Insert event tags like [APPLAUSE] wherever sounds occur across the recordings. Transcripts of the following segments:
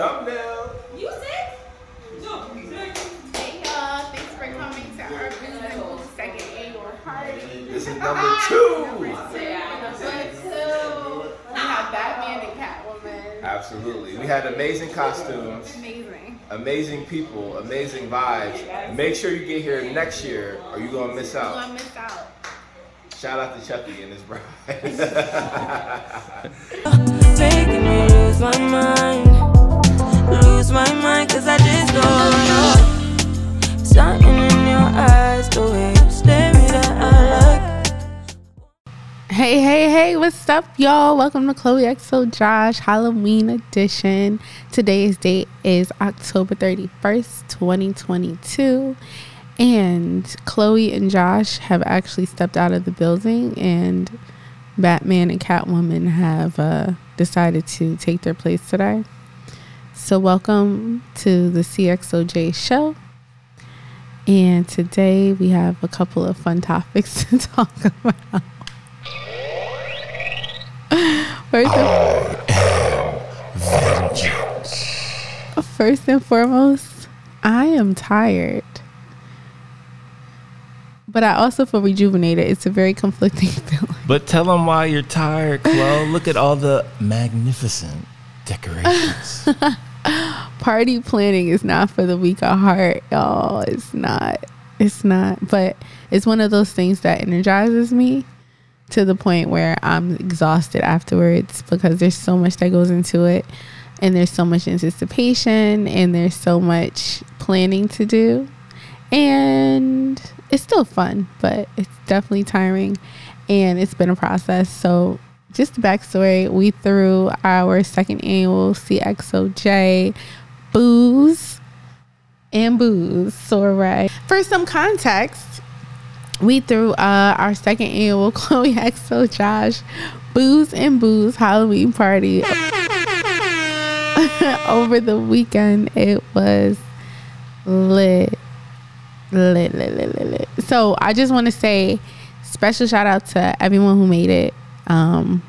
Thumbnail. You sick? No, Hey y'all, thanks for coming to our Booze second annual party. This is number two. Number two. We have Batman and Catwoman. Absolutely. We had amazing costumes, Amazing. amazing people, amazing vibes. Make sure you get here next year or you're going to miss You out. gonna miss out. Shout out to Chucky and his bride. [LAUGHS] making me lose my mind. Lose my mind, cause I just don't know. Something in your eyes, the way you stare I. Hey, hey, hey, what's up, y'all? Welcome to Chloe XO Josh Halloween edition. Today's date is October 31st, 2022. And Chloe and Josh have actually stepped out of the building, and Batman and Catwoman have uh, decided to take their place today. So, welcome to the CXOJ show. And today we have a couple of fun topics [LAUGHS] to talk about. First and, first and foremost, I am tired. But I also feel rejuvenated. It's a very conflicting [LAUGHS] feeling. But tell them why you're tired, Chloe. Look at all the magnificent decorations. [LAUGHS] [GASPS] Party planning is not for the weak of heart, y'all. It's not. It's not. But it's one of those things that energizes me to the point where I'm exhausted afterwards because there's so much that goes into it and there's so much anticipation and there's so much planning to do. And it's still fun, but it's definitely tiring and it's been a process. So, just the backstory we threw our second annual CXOJ booze and booze soiree. For some context, we threw uh, our second annual [LAUGHS] Chloe XO Josh booze and booze Halloween party [LAUGHS] over the weekend. It was lit. Lit, lit, lit, lit, lit. So I just want to say special shout out to everyone who made it. Um,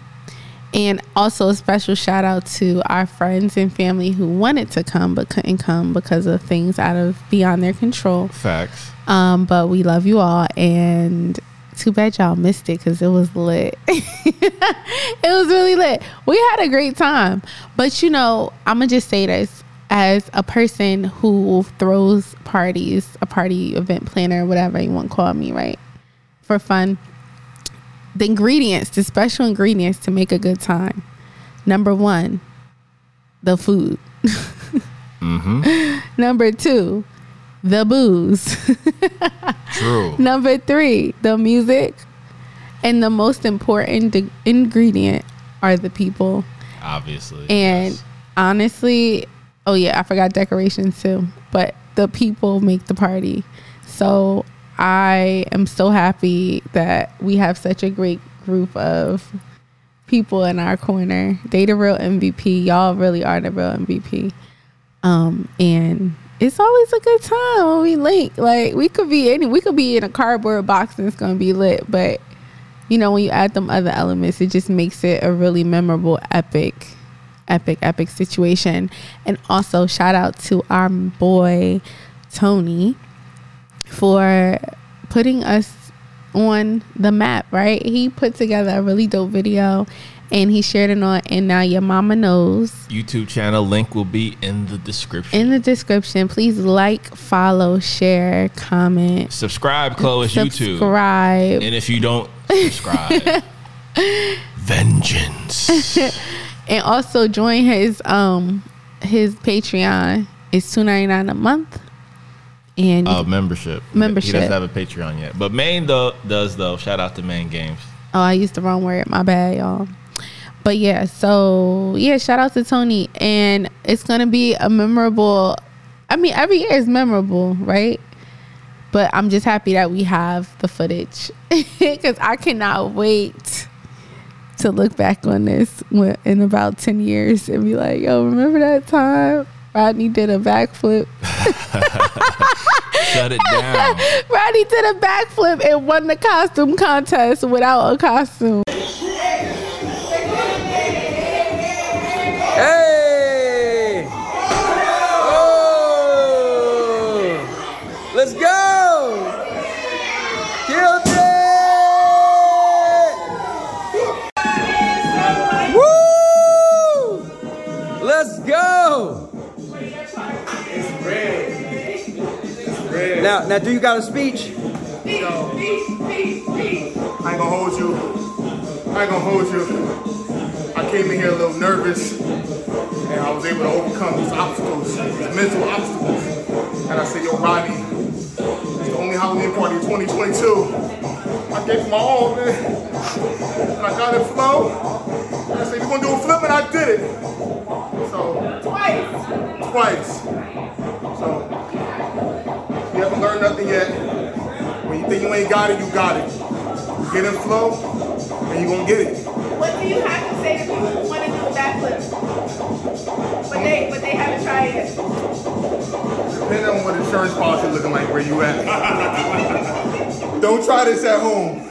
and also a special shout out to our friends and family who wanted to come but couldn't come because of things out of beyond their control. Facts. Um, but we love you all, and too bad y'all missed it because it was lit. [LAUGHS] it was really lit. We had a great time, but you know, I'm gonna just say this as a person who throws parties, a party event planner, whatever you want to call me, right, for fun. The ingredients, the special ingredients to make a good time. Number one, the food. [LAUGHS] Mm-hmm. Number two, the booze. [LAUGHS] True. Number three, the music. And the most important de- ingredient are the people. Obviously. And yes. honestly, oh yeah, I forgot decorations too. But the people make the party. So I am so happy that we have such a great group of people in our corner. They the real MVP. Y'all really are the real MVP. Um, and it's always a good time when we link. Like we could be any, we could be in a cardboard box and it's gonna be lit. But you know, when you add them other elements, it just makes it a really memorable, epic, epic, epic situation. And also, shout out to our boy Tony for putting us on the map. Right? He put together a really dope video. And he shared it on, and now your mama knows YouTube channel link will be in the description. in the description. Please like, follow, share, comment, subscribe, Chloe, YouTube. subscribe. And if you don't [LAUGHS] subscribe, vengeance. [LAUGHS] and also join his um his Patreon. It's two ninety nine a month. And Uh, membership. Membership. He doesn't have a Patreon yet. But Maine though does though. Shout out to Main Games. oh, I used the wrong word. My bad, y'all. But yeah, so yeah, shout out to Tony, and it's gonna be a memorable. I mean, every year is memorable, right? But I'm just happy that we have the footage [LAUGHS] because I cannot wait to look back on this in about 10 years and be like, yo, remember that time Rodney did a backflip? [LAUGHS] Shut it down. [LAUGHS] Rodney did a backflip and won the costume contest without a costume. Hey! Now, now, do you got a speech? Yo, I ain't gonna hold you. I ain't gonna hold you. I came in here a little nervous, and I was able to overcome these obstacles, these mental obstacles. And I said, Yo, Rodney, it's the only Halloween party in 2022. I gave it my all, man. And I got it flow. And I said, You're gonna do a flip, and I did it. So, twice. Twice. So, you haven't learned nothing yet. When you think you ain't got it, you got it. Get in flow, and you gonna get it. What do you have to say to people who want to do a backflip? But they, but they haven't tried it. Depending on what insurance policy looking like, where you at. [LAUGHS] Don't try this at home.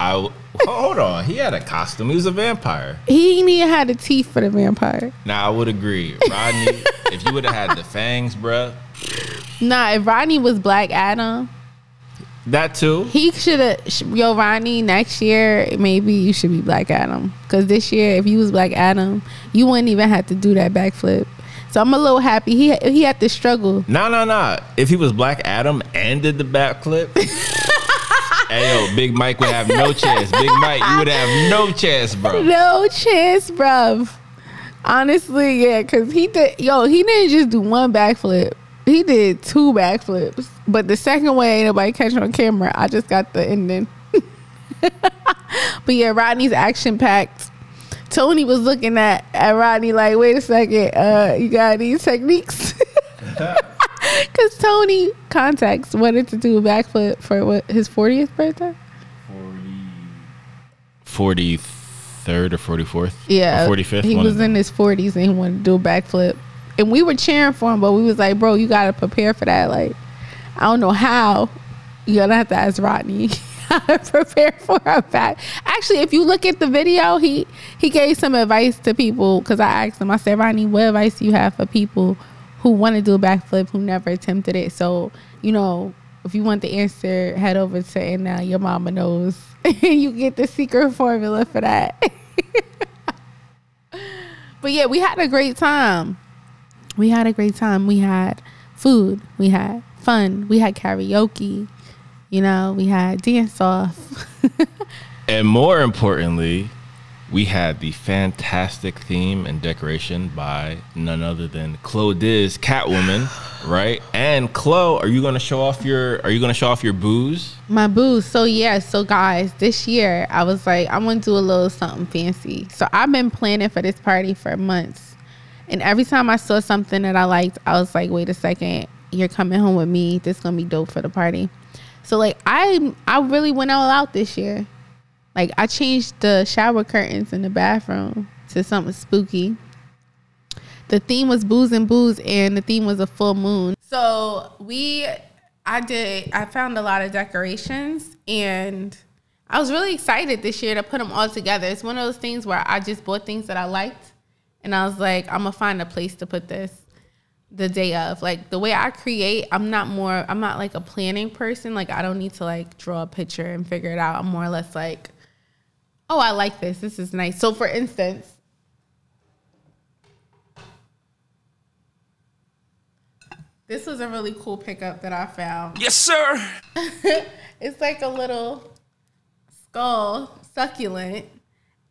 I w- hold on. He had a costume. He was a vampire. He ain't even had the teeth for the vampire. Now I would agree, Rodney. if you would have had the fangs, bruh, Nah, if Rodney was Black Adam, that too. he should have. Yo, Rodney, next year maybe you should be Black Adam. Cause this year, if you was Black Adam, you wouldn't even have to do that backflip. So I'm a little happy. He he had to struggle. No, no, no. If he was Black Adam and did the backflip, [LAUGHS] hey yo, Big Mike would have no chance. Big Mike, you would have no chance, bro. No chance, bruv. Honestly, yeah, cause he did. Yo, he didn't just do one backflip. He did two backflips. But the second way, ain't nobody catch on camera. I just got the ending. [LAUGHS] but yeah, Rodney's action packed. Tony was looking at, at Rodney like, wait a second, uh, you got these techniques? [LAUGHS] Cause Tony contacts wanted to do a backflip for what his 40th birthday. Forty third or forty fourth? Yeah, forty fifth. He was in his forties and he wanted to do a backflip, and we were cheering for him, but we was like, "Bro, you gotta prepare for that." Like, I don't know how. You're gonna have to ask Rodney [LAUGHS] how to prepare for a back. Actually, if you look at the video, he he gave some advice to people because I asked him. I said, "Rodney, what advice do you have for people who want to do a backflip who never attempted it?" So you know. If you want the answer, head over to and now your mama knows. And [LAUGHS] you get the secret formula for that. [LAUGHS] But yeah, we had a great time. We had a great time. We had food. We had fun. We had karaoke. You know, we had dance off. [LAUGHS] And more importantly, we had the fantastic theme and decoration by none other than Claudiz Catwoman, [SIGHS] right? And Chloe, are you gonna show off your are you gonna show off your booze? My booze. So yeah, so guys, this year I was like, I'm gonna do a little something fancy. So I've been planning for this party for months. And every time I saw something that I liked, I was like, wait a second, you're coming home with me. This is gonna be dope for the party. So like I I really went all out this year. Like I changed the shower curtains in the bathroom to something spooky. The theme was booze and booze, and the theme was a full moon. So we, I did, I found a lot of decorations, and I was really excited this year to put them all together. It's one of those things where I just bought things that I liked, and I was like, I'm gonna find a place to put this the day of. Like the way I create, I'm not more, I'm not like a planning person. Like I don't need to like draw a picture and figure it out. I'm more or less like, oh, I like this. This is nice. So for instance, this was a really cool pickup that I found. Yes, sir. [LAUGHS] It's like a little skull succulent,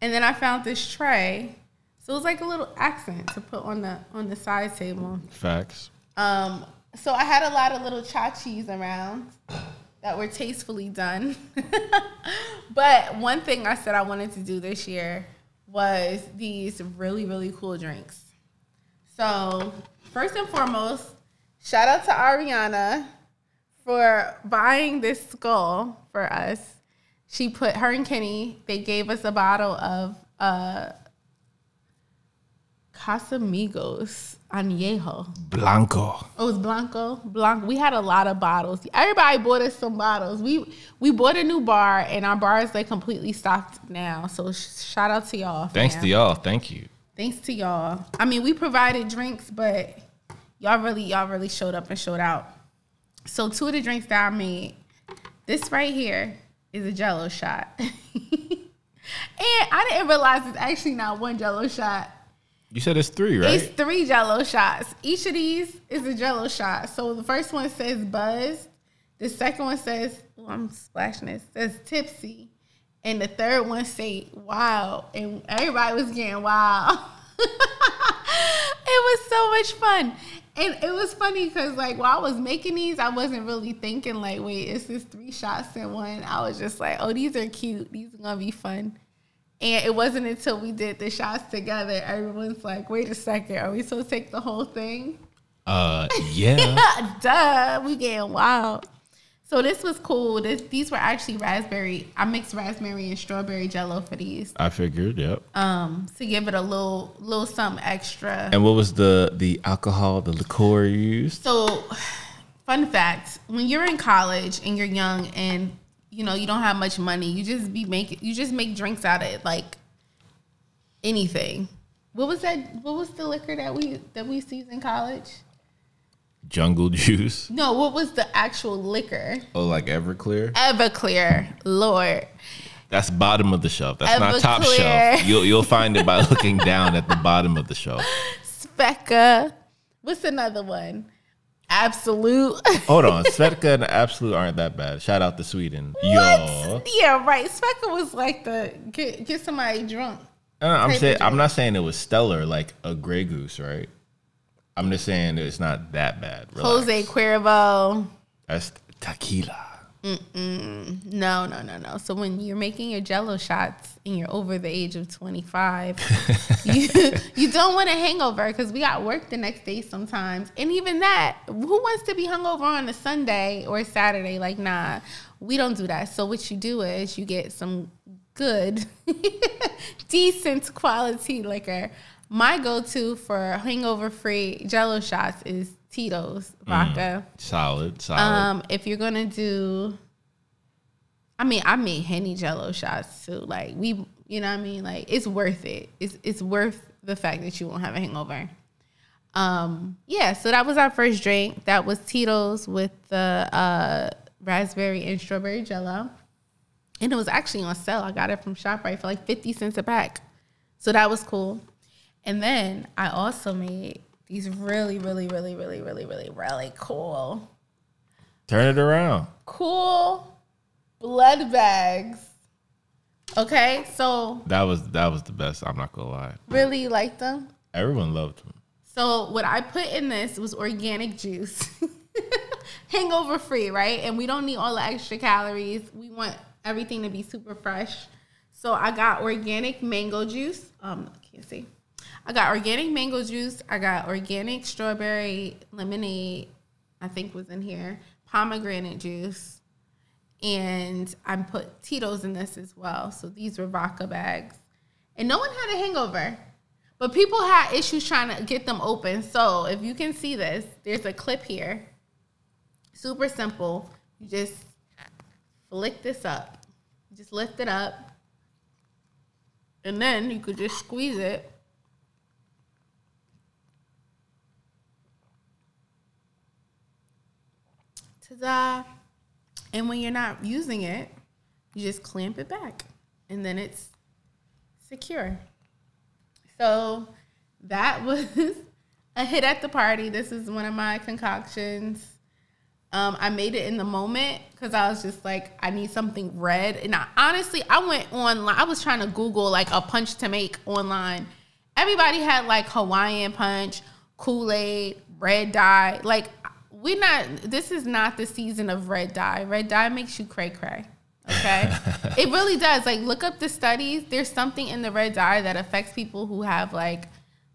and then I found this tray. So it was like a little accent to put on the on the side table. Facts. Um, so I had a lot of little chachis around that were tastefully done. [LAUGHS] but one thing I said I wanted to do this year was these really, really cool drinks. So first and foremost, shout out to Ariana for buying this skull for us. She put her and Kenny, they gave us a bottle of uh Casamigos Añejo. Blanco. Oh, was Blanco. Blanco. We had a lot of bottles. Everybody bought us some bottles. We we bought a new bar, and our bar is like completely stocked now. So sh- shout out to y'all. Thanks fam. to y'all. Thank you. Thanks to y'all. I mean, we provided drinks, but y'all really y'all really showed up and showed out. So two of the drinks that I made, this right here is a Jello shot, [LAUGHS] and I didn't realize it's actually not one Jello shot. You said it's three, right? It's three jello shots. Each of these is a jello shot. So the first one says buzzed. The second one says, oh, I'm splashing it, says tipsy. And the third one say wow. And everybody was getting wild. [LAUGHS] it was so much fun. And it was funny because like while I was making these, I wasn't really thinking like, wait, is this three shots in one? I was just like, oh, these are cute. These are gonna be fun. And it wasn't until we did the shots together, everyone's like, wait a second, are we supposed to take the whole thing? Uh, [LAUGHS] yeah. Duh, we getting wild. So this was cool. This, these were actually raspberry. I mixed raspberry and strawberry jello for these. I figured. Yep. Um, to give it a little little something extra. And what was the the alcohol, the liqueur you used? So, [SIGHS] fun fact: when you're in college and you're young and you know you don't have much money, you just be making you just make drinks out of it, like anything. What was that? What was the liquor that we that we used in college? Jungle juice. [LAUGHS] No, what was the actual liquor? Oh, like Everclear. Everclear, Lord. That's bottom of the shelf. That's not top shelf. You'll you'll find it by [LAUGHS] looking down at the bottom of the shelf. Svedka. What's another one? Absolut. Hold on, [LAUGHS] Svedka and Absolut aren't that bad. Shout out to Sweden. Yo. What? Yeah, right. Svedka was like the get get somebody drunk. Uh, I'm saying I'm not saying it was stellar like a Grey Goose, right? I'm just saying it's not that bad. Relax. Jose Cuervo. That's tequila. No, no, no, no. So when you're making your Jello shots and you're over the age of 25, [LAUGHS] you you don't want a hangover because we got work the next day sometimes. And even that, who wants to be hungover on a Sunday or a Saturday? Like, nah, we don't do that. So what you do is you get some good, [LAUGHS] decent quality liquor. My go-to for hangover-free Jello shots is Tito's vodka. Solid, solid. Um, if you're gonna do, I mean, I made henny Jello shots too. Like we, you know, what I mean, like it's worth it. It's it's worth the fact that you won't have a hangover. Um, yeah. So that was our first drink. That was Tito's with the uh, raspberry and strawberry Jello, and it was actually on sale. I got it from ShopRite for like fifty cents a pack. So that was cool. And then I also made these really, really, really, really, really, really, really cool Turn it around. cool blood bags. Okay, so That was that was the best. I'm not gonna lie. really liked them. Everyone loved them. So what I put in this was organic juice, [LAUGHS] hangover free, right? And we don't need all the extra calories. We want everything to be super fresh. So I got organic mango juice. Um, I can't see. I got organic mango juice. I got organic strawberry lemonade. I think was in here. Pomegranate juice. And I put Tito's in this as well. So these were vodka bags. And no one had a hangover. But people had issues trying to get them open. So if you can see this, there's a clip here. Super simple. You just flick this up. Just lift it up. And then you could just squeeze it. Ta-da. And when you're not using it, you just clamp it back. And then it's secure. So that [LAUGHS] was a hit at the party. This is one of my concoctions. Um, I made it in the moment because I was just like, I need something red. And I, honestly, I went online. I was trying to Google like a punch to make online. Everybody had like Hawaiian punch, Kool Aid, red dye. Like, we're not, this is not the season of red dye. Red dye makes you cray cray. Okay. [LAUGHS] it really does. Like, look up the studies. There's something in the red dye that affects people who have like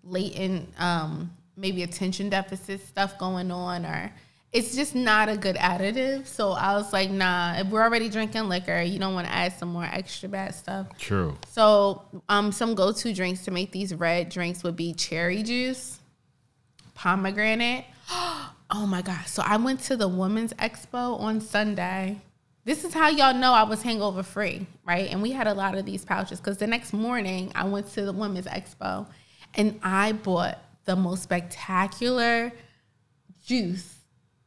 latent, um, maybe attention deficit stuff going on, or it's just not a good additive. So I was like, nah, if we're already drinking liquor, you don't want to add some more extra bad stuff. True. So, um, some go-to drinks to make these red drinks would be cherry juice, pomegranate. Oh my gosh! So I went to the Women's Expo on Sunday. This is how y'all know I was hangover free, right? And we had a lot of these pouches because the next morning I went to the Women's Expo, and I bought the most spectacular juice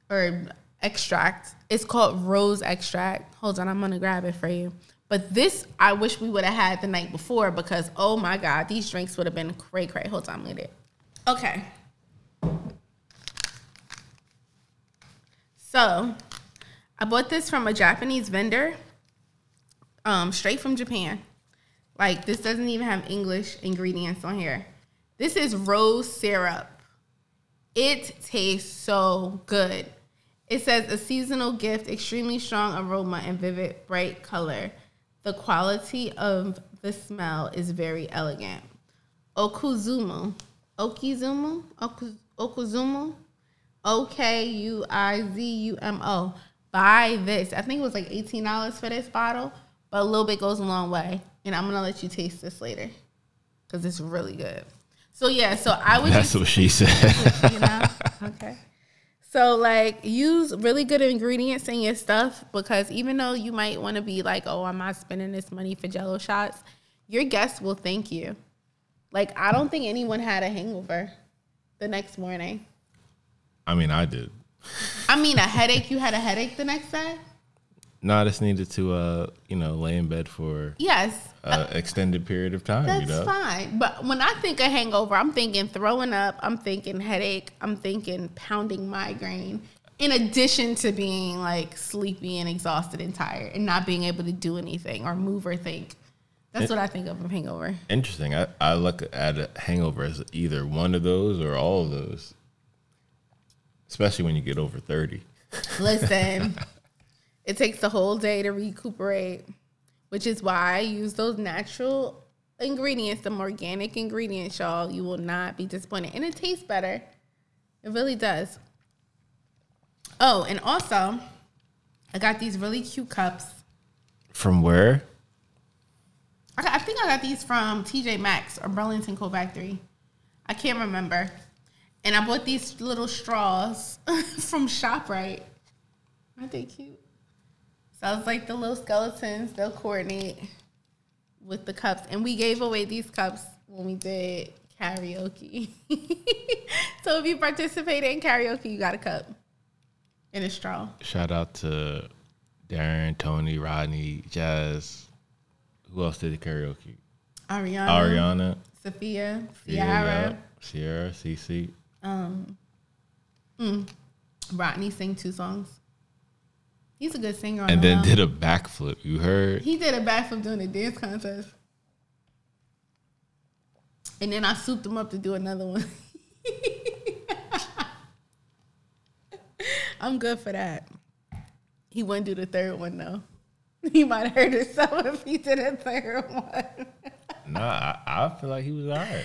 or extract. It's called rose extract. Hold on, I'm gonna grab it for you. But this, I wish we would have had the night before because oh my god, these drinks would have been cray cray. Hold on, I'm with it. Okay. So, I bought this from a Japanese vendor, um, straight from Japan. Like this doesn't even have English ingredients on here. This is rose syrup. It tastes so good. It says a seasonal gift, extremely strong aroma and vivid bright color. The quality of the smell is very elegant. Okuzumu. Okizumu? Oku- Okuzumu? O K U I Z U M O. Buy this. I think it was like $18 for this bottle, but a little bit goes a long way. And I'm going to let you taste this later because it's really good. So, yeah, so I would That's just what she said. [LAUGHS] you know? Okay. So like use really good ingredients in your stuff because even though you might want to be like, oh, I'm not spending this money for jello shots, your guests will thank you. Like I don't think anyone had a hangover the next morning. I mean, I did. I mean a headache. You had a headache the next day? No, I just needed to, uh, you know, lay in bed for Yes. an extended period of time. That's you know, fine. But when I think of hangover, I'm thinking throwing up, I'm thinking headache, I'm thinking pounding migraine. In addition to being like sleepy and exhausted and tired and not being able to do anything or move or think. That's It- what I think of a hangover. interesting. I, I look at a hangover as either one of those or all of those, especially when you get over thirty. Listen, [LAUGHS] it takes the whole day to recuperate, which is why I use those natural ingredients, some organic ingredients, y'all. You will not be disappointed. And it tastes better. It really does. Oh, and also, I got these really cute cups. From where? I, got, I think I got these from TJ Maxx or Burlington Coat Factory. I can't remember. And I bought these little straws [LAUGHS] from ShopRite. Aren't they cute? So it's like the little skeletons, they'll coordinate with the cups. And we gave away these cups when we did karaoke. [LAUGHS] so if you participated in karaoke, you got a cup and a straw. Shout out to Darren, Tony, Rodney, Jazz. Who else did the karaoke? Ariana, Ariana, Sophia, Sierra, Ciara, Sierra, Cece. Rodney sang two songs. He's a good singer. On and the then did a backflip. You heard? he did a backflip doing a dance contest, and then I souped him up to do another one. [LAUGHS] I'm good for that. He wouldn't do the third one though. [LAUGHS] He might have hurt himself if he did a third [LAUGHS] one. Nah, I, I feel like he was all right.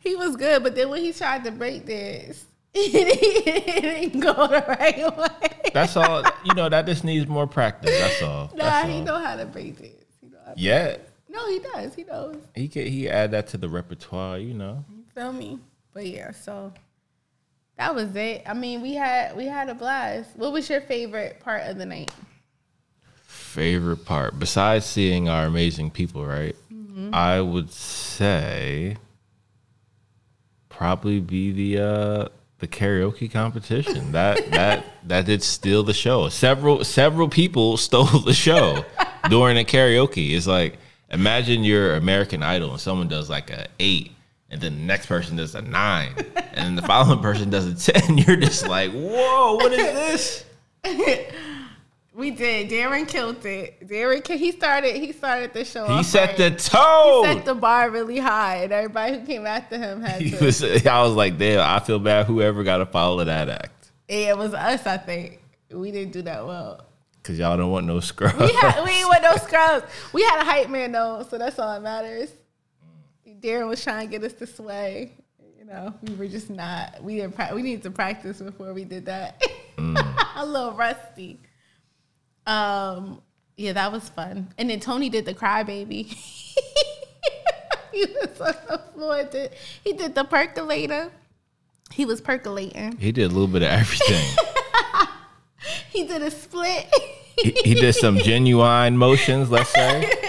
He was good, but then when he tried to break dance, [LAUGHS] it didn't go the right way. That's all. You know, that just needs more practice. That's all. [LAUGHS] Nah, That's he all. know how to break dance. He know Yeah, No, he does. He knows. he could. He add that to the repertoire. You know. Feel me? But yeah, so that was it. I mean, we had we had a blast. What was your favorite part of the night? Favorite part besides seeing our amazing people, right? Mm-hmm. I would say probably be the uh the karaoke competition. That that that did steal the show. Several several people stole the show [LAUGHS] during the karaoke. It's like imagine you're American Idol and someone does like a eight, and then the next person does a nine, and then the following person does a ten. [LAUGHS] You're just like, whoa, what is this? [LAUGHS] We did. Darren killed it. Darren, he started. He started the show. He set right. the He set the bar really high, and everybody who came after him had He to. was, I was like, damn, I feel bad. Whoever got to follow that act, Yeah, it was us. I think we didn't do that well. because y'all don't want no scrubs. We had we ain't want no scrubs. We had a hype man though, so that's all that matters. Darren was trying to get us to sway. You know, we were just not. We didn't. We needed to practice before we did that. Mm. [LAUGHS] a little rusty. Um. Yeah, that was fun. And then Tony did the crybaby. [LAUGHS] he was on the floor. Did, he did the percolator. He was percolating. he did a little bit of everything. [LAUGHS] He did a split. he, he did some genuine motions, let's say. [LAUGHS]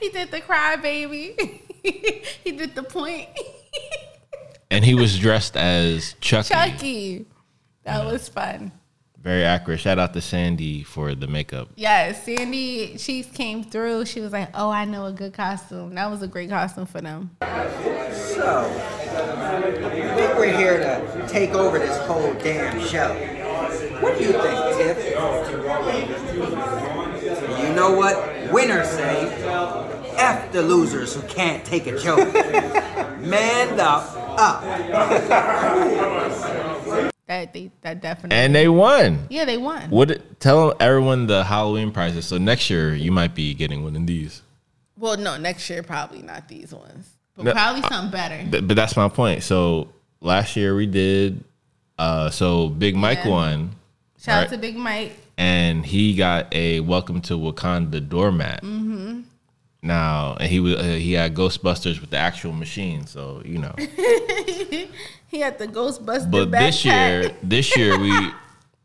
He did the crybaby. he did the point. And he was dressed as Chucky. Chucky. That was fun. Very accurate. Shout out to Sandy for the makeup. Yes, Sandy, she came through. She was like, "Oh, I know a good costume." That was a great costume for them. So, I think we're here to take over this whole damn show. What do you think, Tiff? You know what winners say? F the losers who can't take a joke. [LAUGHS] Man the up. [LAUGHS] That they that definitely. And they won. yeah, they won. What? Tell everyone the Halloween prizes. So next year you might be getting one of these. Well, no, next year probably not these ones, but No, probably something better. Th- But that's my point. So last year we did. Uh, so Big Mike Yeah. won, Shout right. out to Big Mike. and he got a Welcome to Wakanda doormat. Mm-hmm. Now, and he was uh, he had Ghostbusters with the actual machine. So you know. [LAUGHS] He had the Ghostbuster But this year, [LAUGHS] this year we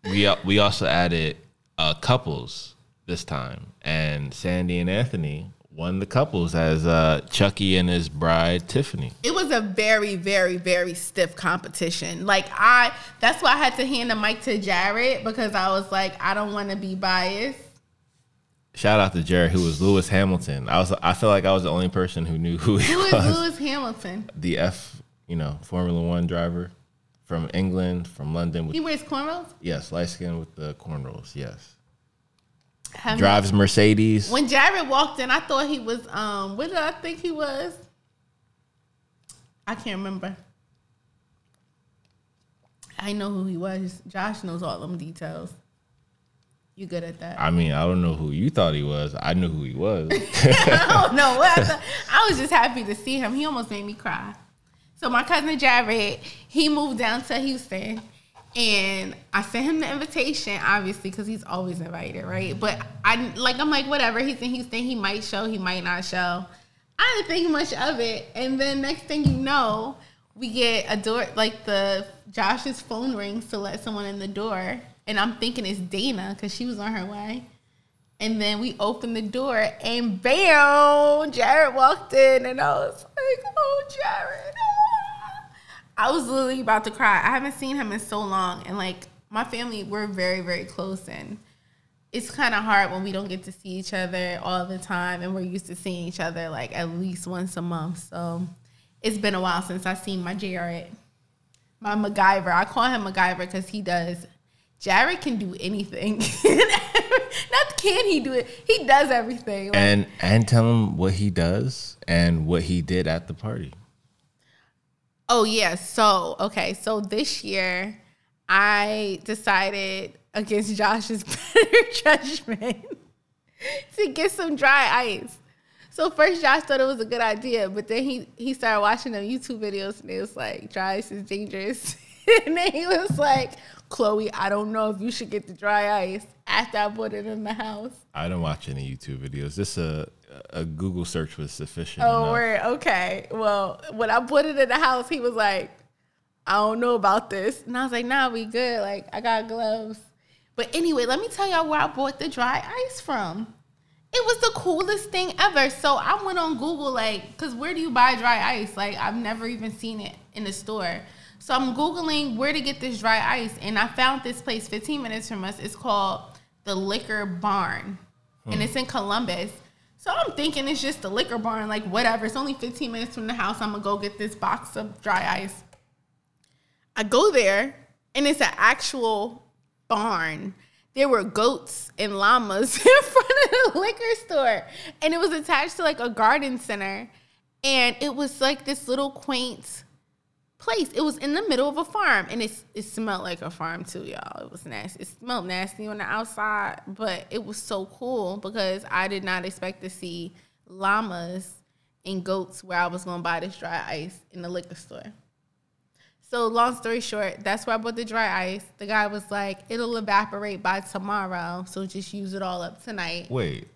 we we also added uh, couples this time, and Sandy and Anthony won the couples as uh, Chucky and his bride Tiffany. it was a very, very, very stiff competition. Like I, that's why I had to hand the mic to Jared because I was like, I don't want to be biased. Shout out to Jared, who was Lewis Hamilton. I was I feel like I was the only person who knew who he Who is was. Lewis Hamilton? The F, you know, Formula One driver from England, from London. With, He wears cornrows. yes, light skin with the cornrows. Yes, Have- drives Mercedes. When Jared walked in, I thought he was. Um, what did I think he was? I can't remember. I know who he was. Josh knows all them details. You good at that? I mean, I don't know who you thought he was. I knew who he was. [LAUGHS] I don't know what I, thought. I was just happy to see him. He almost made me cry. So my cousin Jared, he moved down to Houston, and I sent him the invitation, obviously, because he's always invited, right? But I like, I'm like, whatever. He's in Houston. He might show. He might not show. I didn't think much of it, and then next thing you know, we get a door like the Josh's phone rings to let someone in the door, and I'm thinking it's Dana because she was on her way. And then we opened the door and bam, Jared walked in and I was like, oh, Jared. ah." I was literally about to cry. I haven't seen him in so long. And like my family, we're very, very close. And it's kind of hard when we don't get to see each other all the time. And we're used to seeing each other like at least once a month. So it's been a while since I've seen my Jared. My MacGyver. I call him MacGyver because he does. Jared can do anything. [LAUGHS] Not can he do it? He does everything. Like, and and tell him what he does and what he did at the party. oh yeah. So okay. So this year, I decided against Josh's [LAUGHS] better judgment [LAUGHS] to get some dry ice. So first, Josh thought it was a good idea, but then he he started watching them YouTube videos, and it was like dry ice is dangerous. and then he was like, "Chloe, I don't know if you should get the dry ice." After I put it in the house. I don't watch any YouTube videos. Just uh, a a Google search was sufficient. Oh, word. Okay. Well, when I put it in the house, he was like, I don't know about this. And I was like, nah, we good. Like, I got gloves. But anyway, let me tell y'all where I bought the dry ice from. It was the coolest thing ever. So I went on Google, like, because where do you buy dry ice? Like, I've never even seen it in the store. So I'm Googling where to get this dry ice. And I found this place 15 minutes from us. It's called the Liquor Barn. And hmm. it's in Columbus. So I'm thinking it's just the liquor barn, like whatever. It's only 15 minutes from the house. I'm gonna go get this box of dry ice. I go there, and it's an actual barn. There were goats and llamas [LAUGHS] in front of the liquor store, and it was attached to like a garden center. And it was like this little quaint place. It was in the middle of a farm, and it it smelled like a farm too, y'all. It was nasty. It smelled nasty on the outside, but it was so cool because I did not expect to see llamas and goats where I was gonna buy this dry ice in the liquor store. So long story short, that's where I bought the dry ice. The guy was like, "It'll evaporate by tomorrow, so just use it all up tonight." Wait,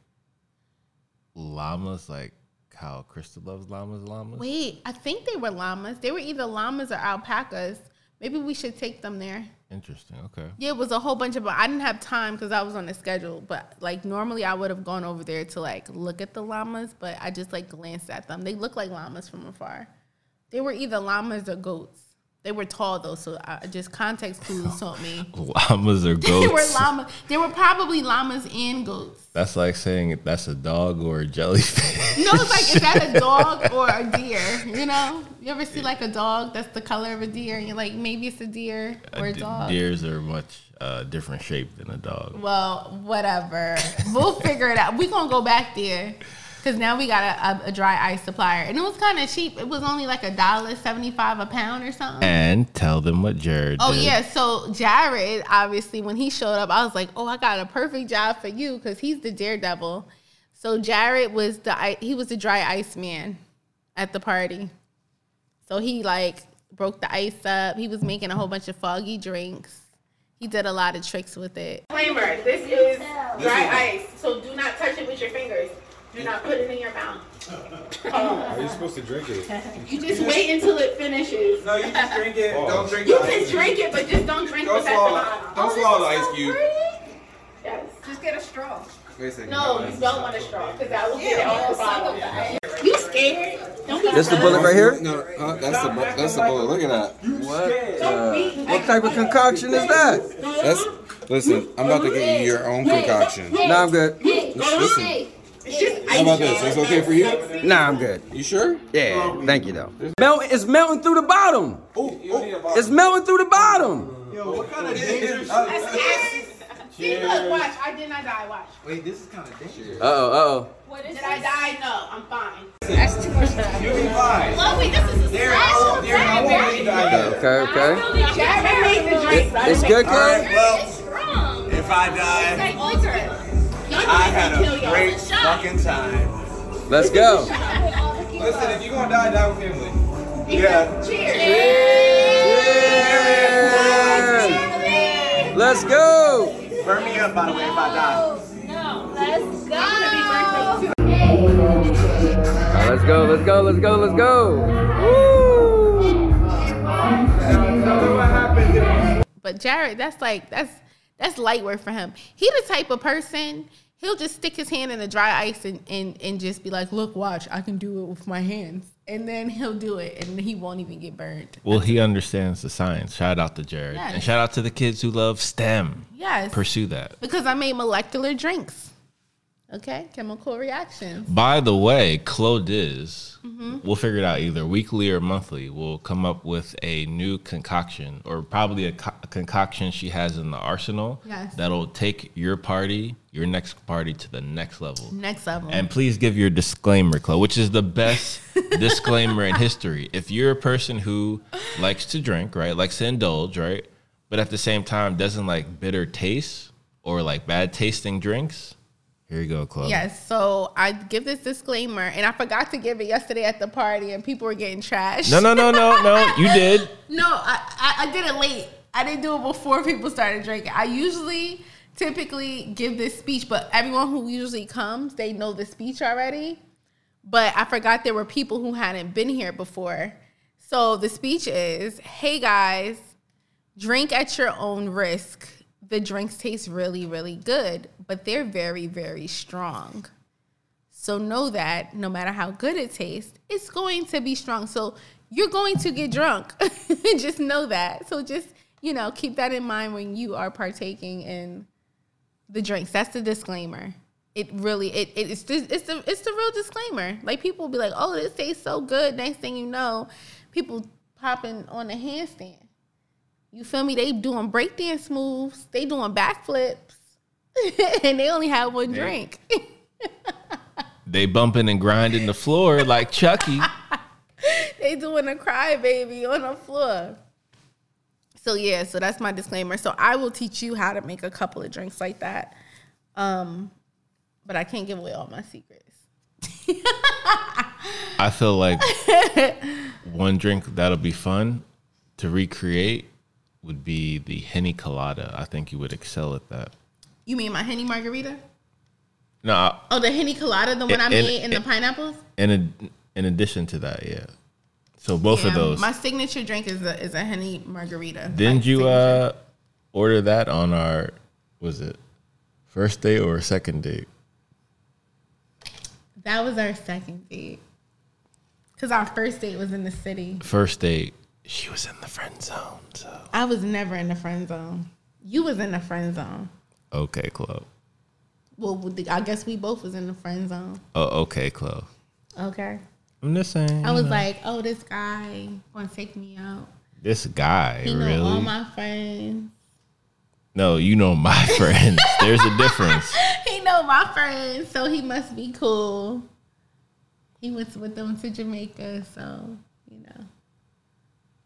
llamas like how Crystal loves llamas. Llamas. Wait, I think they were llamas. They were either llamas or alpacas. Maybe we should take them there. Interesting. Okay. Yeah, it was a whole bunch of. I didn't have time because I was on the schedule. But like normally, I would have gone over there to like look at the llamas. But I just like glanced at them. They look like llamas from afar. They were either llamas or goats. They were tall though, so I, just context clues [LAUGHS] taught me. Llamas or [LAUGHS] They were goats? llama. They were probably llamas and goats. That's like saying that's a dog or a jellyfish. No, it's like is that a [LAUGHS] dog or a deer? You know, you ever see like a dog that's the color of a deer, and you're like maybe it's a deer or a dog. Deers are much uh, different shape than a dog. Well, whatever. We'll figure it out. We're gonna go back there because now we got a, a, a dry ice supplier, and it was kind of cheap. It was only like a dollar seventy five a pound or something. And tell them what Jared Oh did. yeah, so Jared, obviously, when he showed up, I was like, "Oh, I got a perfect job for you," because he's the daredevil. So Jared was the he was the dry ice man at the party. So he like broke the ice up. He was making a whole bunch of foggy drinks. He did a lot of tricks with it. Disclaimer: This is dry ice, so do not touch it with your fingers. Do not put it in your mouth. [LAUGHS] How are you supposed to drink it? You just wait until it finishes. No, you just drink it. Don't drink it. You the can ice drink it, but just don't drink Don't what's at the swallow, bottom. don't swallow the ice cube. Yes. Just get a straw. Wait a second. No, you don't want a straw because that will get it all the bottom. You scared? Don't be This the bullet right here? No, uh, that's the bu- that's the bullet. Look at that. What? Uh, what type of concoction is that? That's listen. I'm about to get you your own concoction. Nah, I'm good. Listen. How about this? That's okay for you? Nah, I'm good. You sure? Yeah, thank you though. Melt, it's melting through the bottom. It's melting through the bottom. Yo, what kind of dangerous? That's acid. See, look, watch. I did not die. Watch. Wait, this is kind of dangerous. Uh oh, uh Did I die? No, I'm fine. That's too much. You'll be fine. Chloe, this is a There, splash I of won't, there, I won't let you die oh. yet. Okay, okay. Jared made the drink. It's good, All right, Chloe? well, Strong. if I die, Like liquor. I had a great fucking time. Let's go. Listen, if you're gonna die, die with family. Yeah. Yeah. Let's go. Burn me up, by the way, if I die. No. Let's go. All right, let's go. Let's go. Let's go. Let's go. Woo. But Jared, that's like that's that's light work for him. He the type of person he'll just stick his hand in the dry ice and, and and just be like, "Look, watch, I can do it with my hands," and then he'll do it, and he won't even get burned. Well, he understands the science. Shout out to Jared. Yes. And shout out to the kids who love STEM. Yes, Pursue that. because I made molecular drinks. Okay, chemical reactions. By the way, Clodiz, Mm-hmm. we'll figure it out either weekly or monthly. We'll come up with a new concoction or probably a, co- a concoction she has in the arsenal Yes. that'll take your party, your next party to the next level. Next level. And please give your disclaimer, Chloe, which is the best [LAUGHS] disclaimer in history. If you're a person who likes to drink, right, likes to indulge, right, but at the same time doesn't like bitter taste or like bad tasting drinks, here you go, Chloe. Yes, so I give this disclaimer, and I forgot to give it yesterday at the party, and people were getting trashed. No, no, no, no, no. [LAUGHS] You did. No, I, I, I did it late. I didn't do it before people started drinking. I usually typically give this speech, but everyone who usually comes, they know the speech already. But I forgot there were people who hadn't been here before. So the speech is Hey guys, drink at your own risk. The drinks taste really, really good, but they're very, very strong. So know that no matter how good it tastes, it's going to be strong. So you're going to get drunk. [LAUGHS] just know that. So just, you know, keep that in mind when you are partaking in the drinks. That's the disclaimer. It really it, it it's just, it's the it's the real disclaimer. Like people will be like, "Oh, this tastes so good." Next thing you know, people popping on the handstand. You feel me? They doing breakdance moves. They doing backflips. [LAUGHS] and they only have one drink. [LAUGHS] They bumping and grinding the floor like Chucky. [LAUGHS] they doing a crybaby on the floor. So yeah, so that's my disclaimer. So I will teach you how to make a couple of drinks like that. Um, but I can't give away all my secrets. I feel like one drink that'll be fun to recreate would be the Henny Colada. I think you would excel at that. You mean my henny margarita? No, I- Oh, the henny colada, the one I made in the pineapples. in ad- in addition to that, yeah. So both of those. My signature drink is a is a henny margarita. Didn't you uh order that on our was it first date or second date? That was our second date. Cause our first date was in the city. First date, She was in the friend zone. So I was never in the friend zone. You was in the friend zone. okay, Chloe. Well, I guess we both was in the friend zone. Oh, okay, Chloe. Okay. I'm just saying. I was like, oh, this guy gonna take me out. this guy He know really. all my friends. no, you know my [LAUGHS] friends. There's a difference. [LAUGHS] He know my friends, so he must be cool. He went with them to Jamaica, so.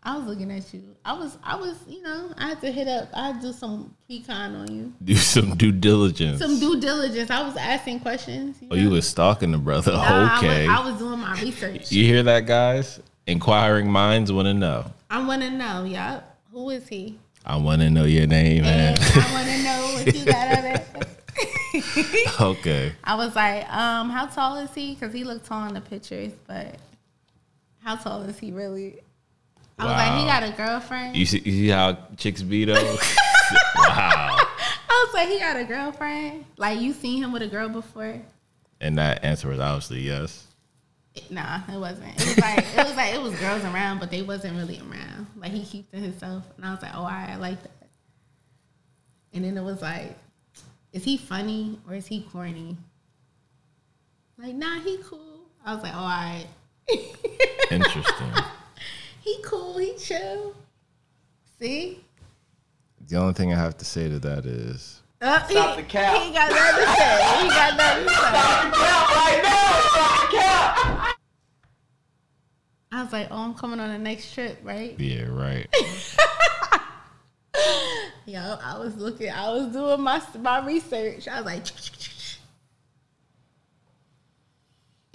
I was looking at you. I was, I was, you know, I had to hit up. I had to do some pecan on you, [LAUGHS] Do some due diligence. some due diligence. I was asking questions. oh, you know. was stalking the brother. Nah, I was- okay. I was, doing my research. you hear that, guys? Inquiring minds want to know. I want to know, yup. Who is he? I want to know your name, man. I want to know what you got on it. [LAUGHS] okay. I was like, um, how tall is he? Because he looked tall in the pictures, but how tall is he really? I was like, he got a girlfriend. You see, you see how chicks be though? [LAUGHS] wow. I was like, he got a girlfriend. Like you seen him with a girl before? And that answer was obviously yes. Nah, it wasn't. It was like it was like it was girls around, but they wasn't really around. Like he keeps to himself, and I was like, oh, I like that. And then it was like, is he funny or is he corny? Like, nah, he cool. I was like, oh, all right. Interesting. [LAUGHS] He cool. He chill. See? the only thing I have to say to that is Uh, Stop he, the cap. He got nothing to say. He got nothing to say. Stop the cat right now. Stop the cat. I was like, oh, I'm coming on the next trip, right? yeah, right. [LAUGHS] Yo, I was looking, I was doing my my research. I was like,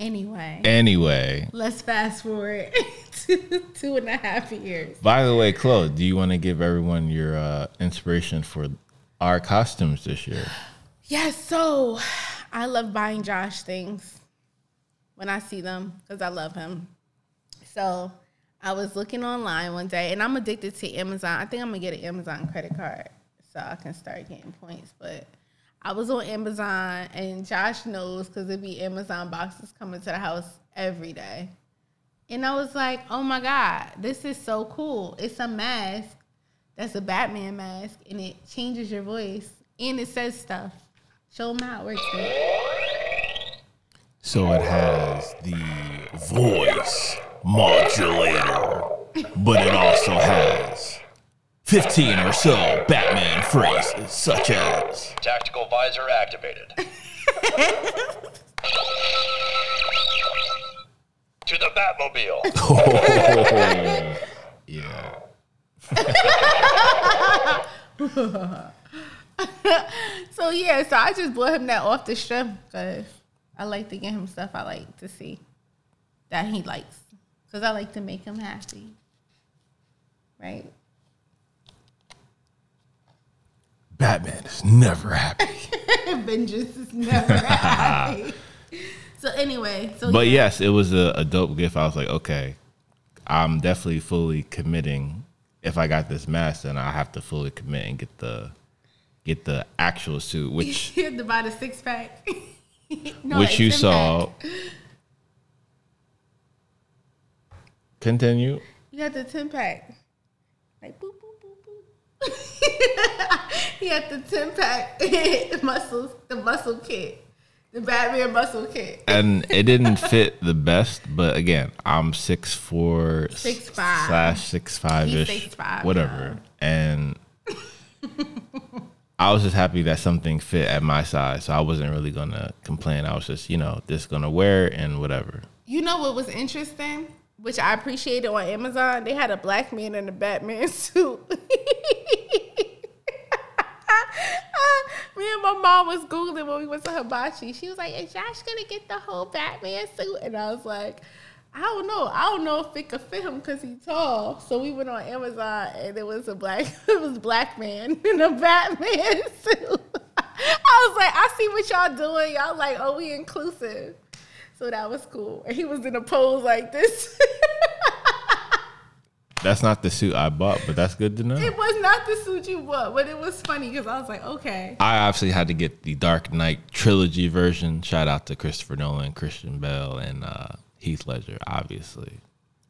anyway, Anyway, let's fast forward [LAUGHS] to two and a half years. by the way, Chloe, do you want to give everyone your uh, inspiration for our costumes this year? [SIGHS] Yes, so I love buying Josh things when I see them because I love him. So I was looking online one day, and I'm addicted to Amazon. I think I'm gonna get an Amazon credit card so I can start getting points. But I was on Amazon, and Josh knows because it'd be Amazon boxes coming to the house every day. And I was like, oh my God, this is so cool. It's a mask that's a Batman mask, and it changes your voice, and it says stuff. Show them how it works. So it has the voice modulator, but it also has 15 or so Batman phrases, such as Tactical visor activated. [LAUGHS] to the Batmobile. [LAUGHS] Oh, yeah. [LAUGHS] So yeah, so I just bought him that off the strip because I like to get him stuff I like to see that he likes because I like to make him happy. Right? Batman is never happy. [LAUGHS] Vengeance is never [LAUGHS] happy. so anyway, so But yeah. yes, it was a, a dope gift. I was like, okay, I'm definitely fully committing. If I got this mask, then I have to fully commit and get the get the actual suit, which you had to buy the six pack. [LAUGHS] No, which a you saw. pack. Continue. You got the ten pack. Like boop. He had the ten pack [LAUGHS] muscles, the muscle kit, the Batman muscle kit. and it didn't fit the best. But again, I'm six four, 6'5". slash six five ish, 6'5", whatever. And [LAUGHS] I was just happy that something fit at my size, so I wasn't really gonna complain. I was just, you know, just gonna wear it and whatever. You know what was interesting, which I appreciated on Amazon? They had a black man in a Batman [LAUGHS] suit. Me and my mom was googling when we went to Hibachi. She was like, "Is Josh gonna get the whole Batman suit?" And I was like, "I don't know. I don't know if it could fit him because he's tall." So we went on Amazon, and it was a black, [LAUGHS] it was black man in a Batman [LAUGHS] suit. I was like, "I see what y'all doing. Y'all like, oh, we inclusive." So that was cool. And he was in a pose like this. [LAUGHS] That's not the suit I bought, but that's good to know. it was not the suit you bought, but it was funny because I was like, okay. I obviously had to get the Dark Knight trilogy version. Shout out to Christopher Nolan, Christian Bale, and uh, Heath Ledger, obviously.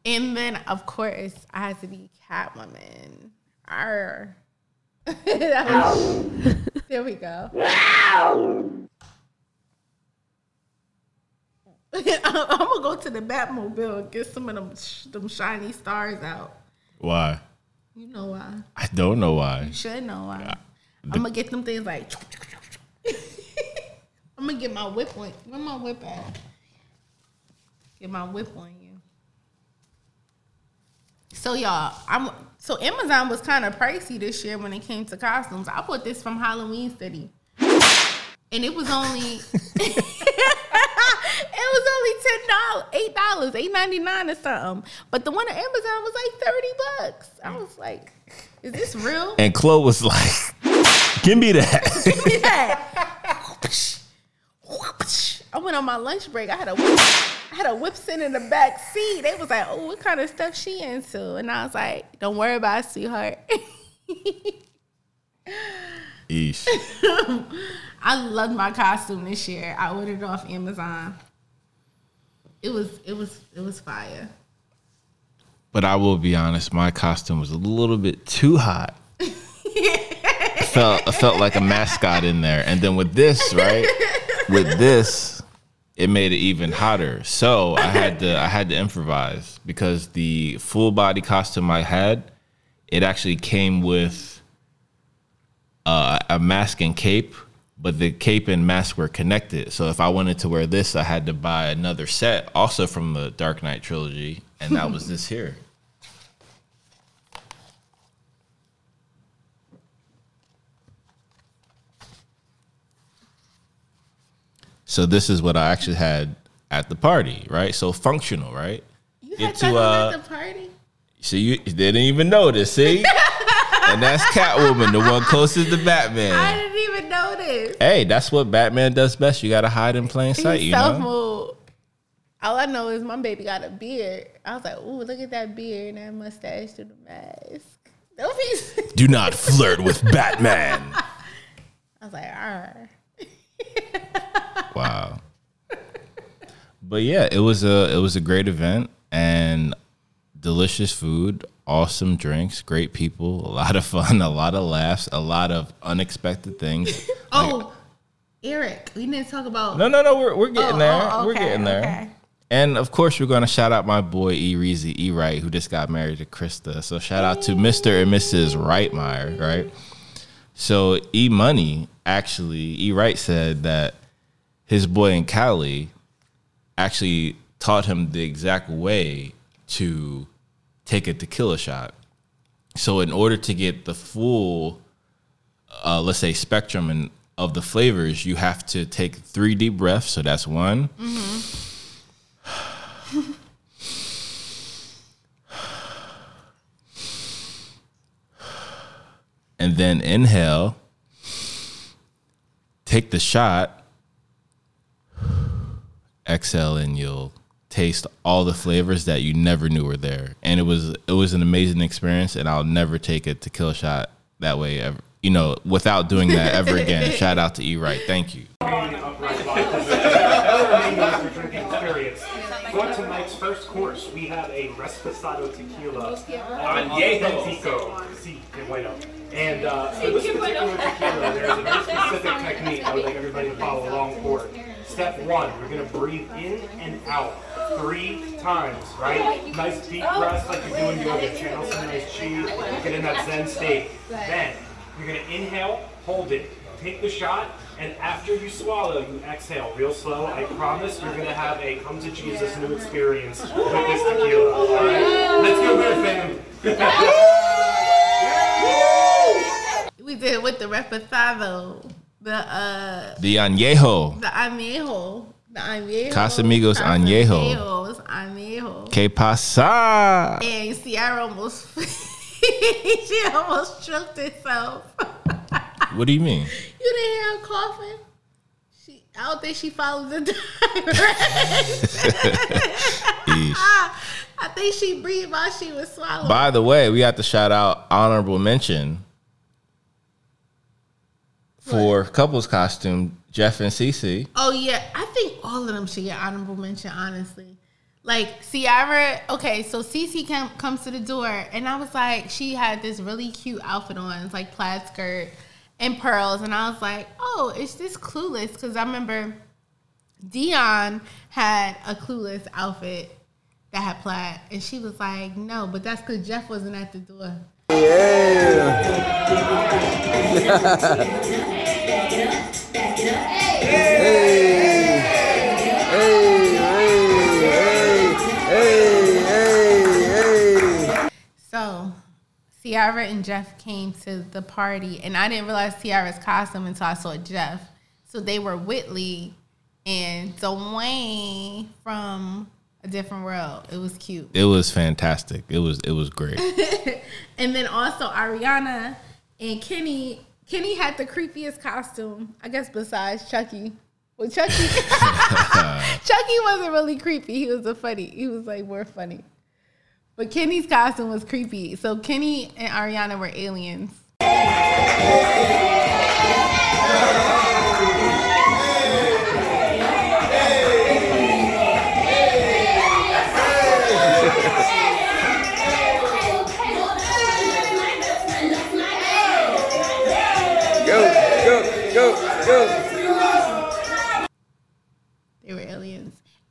And then, of course, I had to be Catwoman. Arr. Was- [LAUGHS] there we go. [LAUGHS] I'm gonna go to the Batmobile and get some of them sh- them shiny stars out. Why? You know why? I don't know why. You should know why. Yeah. I'm gonna get them things like. [LAUGHS] I'm gonna get my whip on. Where my whip at? Get my whip on you. So y'all, I'm so Amazon was kind of pricey this year when it came to costumes. I bought this from Halloween City, and it was only it was only ten dollars, eight dollars, eight ninety nine or something. But the one at Amazon was like thirty bucks. I was like, is this real? And Chloe was like, "Give me that." [LAUGHS] yeah. I went on my lunch break. I had a whip, I had a whip sitting in the back seat. They was like, "Oh, what kind of stuff she into?" And I was like, "Don't worry about it, sweetheart." Eesh. [LAUGHS] I love my costume this year. I ordered it off Amazon. It was it was it was fire. But I will be honest, my costume was a little bit too hot. [LAUGHS] I felt I felt like a mascot in there. And then with this, right? With this, it made it even hotter. So I had to I had to improvise because the full body costume I had, it actually came with uh, a mask and cape, but the cape and mask were connected. So if I wanted to wear this, I had to buy another set, also from the Dark Knight trilogy, and that was [LAUGHS] this here. So this is what I actually had at the party, right? So functional, right? You Get had to, uh, at the party? So you didn't even notice, see? [LAUGHS] and that's Catwoman, the one closest to Batman. I didn't even notice. Hey, that's what Batman does best. You got to hide in plain sight, you Self know? All I know is my baby got a beard. I was like, "Ooh, look at that beard and that mustache through the mask." Don't be. [LAUGHS] Do not flirt with Batman. [LAUGHS] I was like, "Arr." [LAUGHS] Wow. But yeah, it was a it was a great event and delicious food, awesome drinks, great people, a lot of fun, a lot of laughs, a lot of unexpected things. [LAUGHS] Oh, Eric, we didn't talk about. No, no, no, we're we're getting Oh, there. oh, We're getting there. okay. And of course, we're going to shout out my boy E Reezy E Wright, who just got married to Krista. So shout out to Mr. and Mrs. Wrightmeyer, right? So E Money actually, E Wright said that his boy in Cali actually taught him the exact way to take it to kill a tequila shot. So in order to get the full, uh, let's say spectrum and of the flavors, you have to take three deep breaths. So that's one. [SIGHS] and then inhale, take the shot, exhale, and you'll taste all the flavors that you never knew were there. And it was it was an amazing experience, and I'll never take it to kill a tequila shot that way ever. You know, without doing that ever again. [LAUGHS] Shout out to E Wright. Thank you. For tonight's first course, we have a Reposado Tequila Añejo Tico. Sí, qué bueno. And uh, for this particular tequila, there's a very specific technique I would like everybody to follow along for. Step one, you're gonna breathe in and out three times, right? Nice deep breaths like you're doing yoga. Channel some nice chi, get in that Zen state. Then you're gonna inhale, hold it, take the shot, and after you swallow, you exhale real slow. I promise you're gonna have a come to Jesus new experience with this tequila. All right, let's go fam. [LAUGHS] We did it with the reposado, the uh, The Añejo. the añejo, the añejo, Casamigos añejo. Casamigos añejo. Que pasa? And Sierra almost, [LAUGHS] she almost choked herself. [LAUGHS] What do you mean? You didn't hear her coughing? She, I don't think she followed the directions. [LAUGHS] I think she breathed while she was swallowing. By the way, we have to shout out honorable mention for couples costume Jeff and Cece. Oh yeah, I think all of them should get honorable mention. Honestly, Like Ciara, okay, so Cece come, comes to the door, and I was like, she had this really cute outfit on, it's like plaid skirt and pearls, and I was like, oh, it's this clueless because I remember Dionne had a clueless outfit that had plaid, and she was like, no, but that's because Jeff wasn't at the door. [LAUGHS] So, Ciara and Jeff came to the party, and I didn't realize Ciara's costume until I saw Jeff. So they were Whitley and Dwayne from a different world. It was cute. It was fantastic. It was it was great. [LAUGHS] And then also Ariana and Kenny. Kenny had the creepiest costume, I guess, besides Chucky. Well, Chucky, [LAUGHS] [LAUGHS] Chucky wasn't really creepy. He was a funny. He was like more funny. But Kenny's costume was creepy. So Kenny and Ariana were aliens.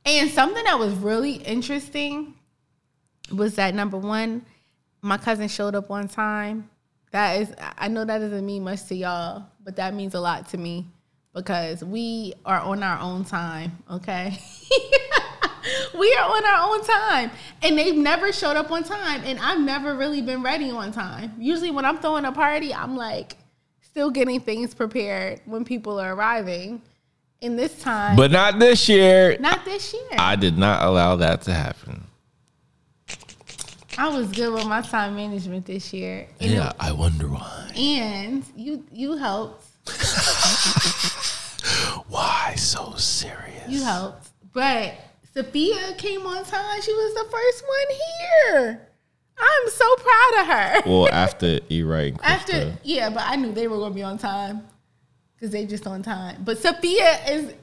And something that was really interesting was that number one, my cousin showed up one time. That is, I know that doesn't mean much to y'all, but that means a lot to me because we are on our own time, okay? [LAUGHS] we are on our own time. And they've never showed up on time. And I've never really been ready on time. Usually, when I'm throwing a party, I'm like still getting things prepared when people are arriving. In this time, but not this year. not this year. I did not allow that to happen. I was good with my time management this year. And, Yeah, I wonder why. and you you helped. [LAUGHS] Why so serious? You helped. But Sophia came on time. She was the first one here. I'm so proud of her. Well, [LAUGHS] after E Wright. After yeah, but I knew they were gonna be on time. Cause they just on time. But Sophia is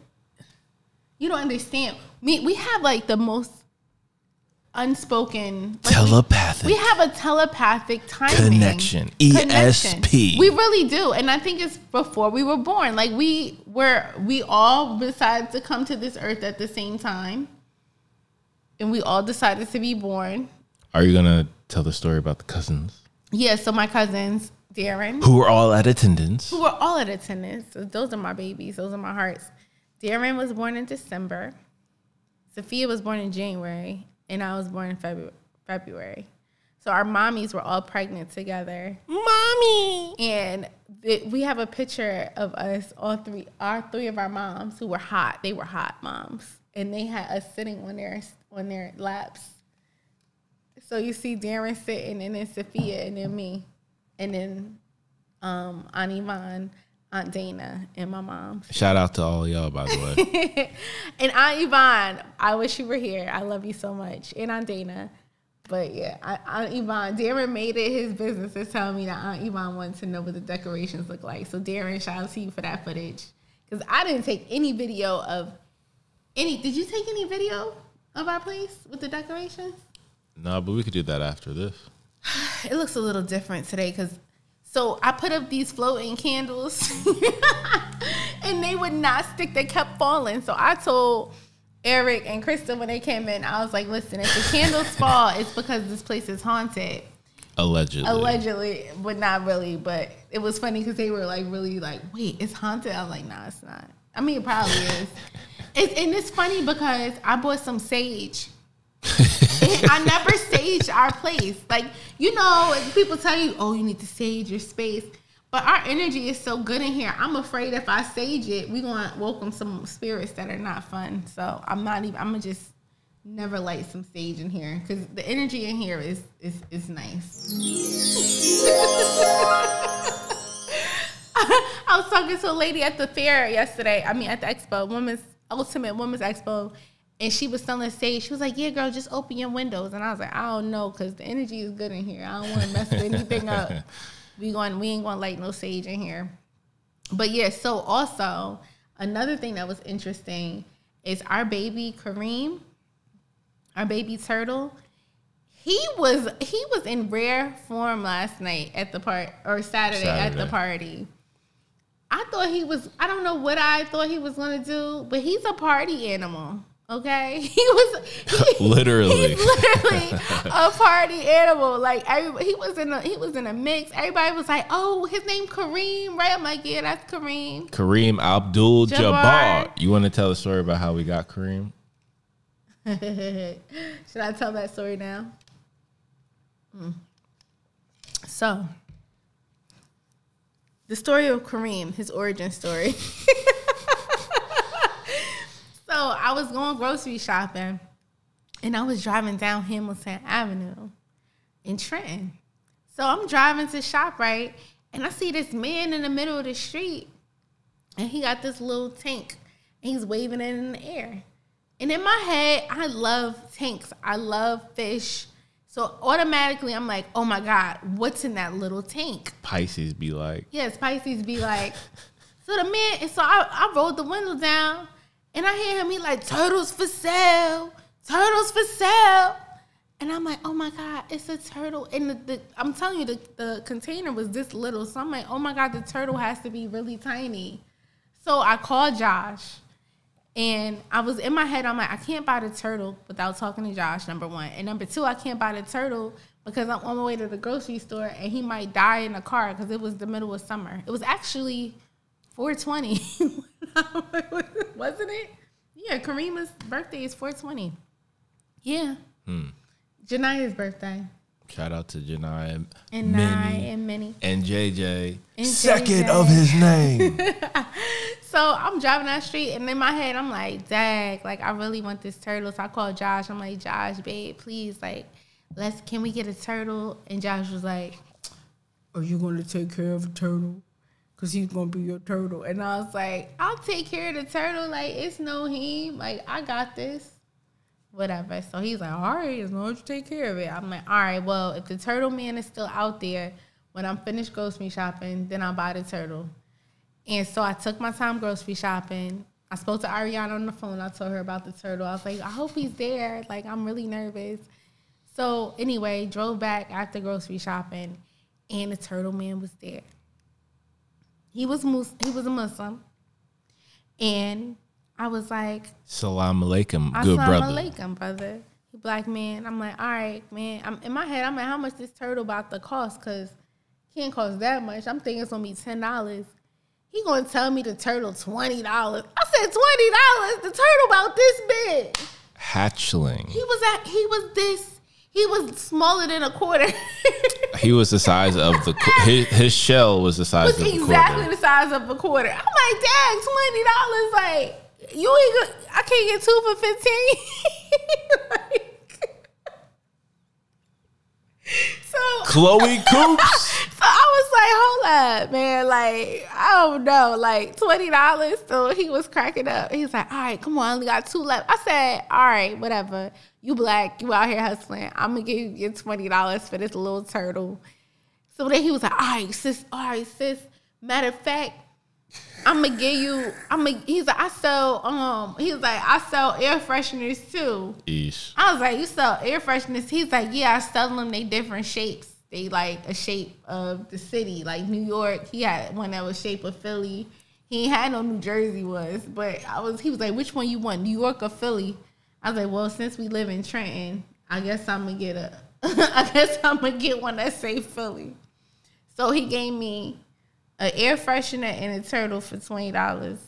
you don't understand. Me we have like the most unspoken like, Telepathic. We, have a telepathic timing Connection. ESP. We really do, and I think it's before we were born. Like we were, we all decided to come to this earth at the same time, and we all decided to be born. Are you gonna tell the story about the cousins Yeah. So my cousins, Darren, who were all at attendance? who were all at attendance. So those are my babies. Those are my hearts. Darren was born in December. Sophia was born in January, and I was born in February. February. So our mommies were all pregnant together. Mommy. And th- we have a picture of us, all three, our three of our moms who were hot. They were hot moms, and they had us sitting on their on their laps. So you see Darren sitting, and then Sophia, and then me, and then um, Aunt Yvonne, Aunt Dana, and my mom. Shout out to all y'all, by the way. [LAUGHS] and Aunt Yvonne, I wish you were here. I love you so much. And Aunt Dana. But yeah, Aunt Yvonne, Darren made it his business to tell me that Aunt Yvonne wanted to know what the decorations look like. So Darren, shout out to you for that footage. Because I didn't take any video of any. Did you take any video of our place with the decorations? no, but we could do that after this. It looks a little different today because so I put up these floating candles [LAUGHS] and they would not stick. They kept falling. So I told Eric and Krista when they came in, I was like, listen, if the candles fall, it's because this place is haunted. Allegedly. Allegedly, but not really. But it was funny because they were like really like, wait, it's haunted. I was like, nah, it's not. I mean, it probably is. It's, and it's funny because I bought some sage. [LAUGHS] I never saged our place. Like, you know, people tell you, oh, you need to sage your space. But our energy is so good in here. I'm afraid if I sage it, we're to welcome some spirits that are not fun. So I'm not even, I'm to just never light some sage in here because the energy in here is, is, is nice. [LAUGHS] I was talking to a lady at the fair yesterday. I mean, at the expo, women's ultimate women's expo, and she was selling sage. She was like, "Yeah, girl, just open your windows." And I was like, "I don't know, cause the energy is good in here. I don't want to mess anything up. [LAUGHS] We going, we ain't gonna light no sage in here." But yeah, so also another thing that was interesting is our baby Kareem. our baby turtle. He was he was in rare form last night at the part or Saturday, at the party. I thought he was I don't know what I thought he was gonna do, but he's a party animal. Okay, [LAUGHS] he was [LAUGHS] he- Literally. [LAUGHS] literally a party animal. Like he was in a he was in a mix. Everybody was like, "Oh, his name Kareem, right?" I'm like, "Yeah, that's Kareem." Kareem Abdul Jabbar. You want to tell the story about how we got Kareem? Should I tell that story now? Mm. So, the story of Kareem, his origin story. So, I was going grocery shopping and I was driving down Hamilton Avenue in Trenton. So, I'm driving to shop, right? And I see this man in the middle of the street and he got this little tank and he's waving it in the air. And in my head, I love tanks. I love fish. So automatically, I'm like, oh my God, what's in that little tank? Pisces be like, Yes, Pisces be like, [LAUGHS] so the man, and so I, I rolled the window down and I hear him, he like, turtles for sale, turtles for sale. And I'm like, oh my God, it's a turtle. And the, the, I'm telling you, the, the container was this little. So I'm like, oh my God, the turtle has to be really tiny. So I called Josh. And I was in my head, I'm like, I can't buy the turtle without talking to Josh, number one. And number two, I can't buy the turtle because I'm on my way to the grocery store and he might die in the car because it was the middle of summer. It was actually 420. [LAUGHS] Wasn't it? Yeah, Kareema's birthday is 420. Yeah. hmm. Jania's birthday. Shout out to Janai And Nye and Minnie. and JJ. And Second JJ. of his name. [LAUGHS] So I'm driving down the street, and in my head, I'm like, "Dag, like I really want this turtle." So I called Josh. I'm like, "Josh, babe, please, like, let's can we get a turtle?" And Josh was like, "Are you going to take care of a turtle? Cause he's gonna be your turtle." And I was like, "I'll take care of the turtle. Like it's no him. Like I got this." Whatever. So he's like, "All right, as long as you take care of it." I'm like, "All right. Well, if the turtle man is still out there when I'm finished grocery shopping, then I'll buy the turtle." And so I took my time grocery shopping. I spoke to Ariana on the phone. I told her about the turtle. I was like, I hope he's there. Like, I'm really nervous. So anyway, drove back after grocery shopping, and the turtle man was there. He was Mus- he was a Muslim, and I was like, Salam alaikum, good brother. Assalamu alaikum, brother. Black man. I'm like, all right, man. I'm in my head. I'm like, how much this turtle about to cost? Cause can't cost that much. I'm thinking it's gonna be ten dollars. He gonna tell me the turtle twenty dollars. I said twenty dollars. The turtle about this big. Hatchling. He was at. He was this. He was smaller than a quarter. [LAUGHS] He was the size of the his, his shell was the size was of exactly the size of a quarter. I'm like, dang, twenty dollars. Like you ain't. Gonna, I can't get two for fifteen. [LAUGHS] like, [LAUGHS] so Chloe Coops. So I was like, hold up, man. Like, I don't know. Like, $20. So he was cracking up. He's like, all right, come on. I only got two left. I said, all right, whatever. You black. You out here hustling. I'm to give you your $20 for this little turtle. So then he was like, all right, sis. All right, sis. Matter of fact, I'm gonna give you. I'm gonna. He's like, I sell. Um, he was like, I sell air fresheners too. Eesh. I was like, you sell air fresheners? He's like, yeah, I sell them. They different shapes. They like a shape of the city, like New York. He had one that was shape of Philly. He ain't had no New Jersey was, but I was. He was like, which one you want, New York or Philly? I was like, well, since we live in Trenton, I guess I'm gonna get a. [LAUGHS] I guess I'm gonna get one that say Philly. So he gave me an air freshener and a turtle for twenty dollars.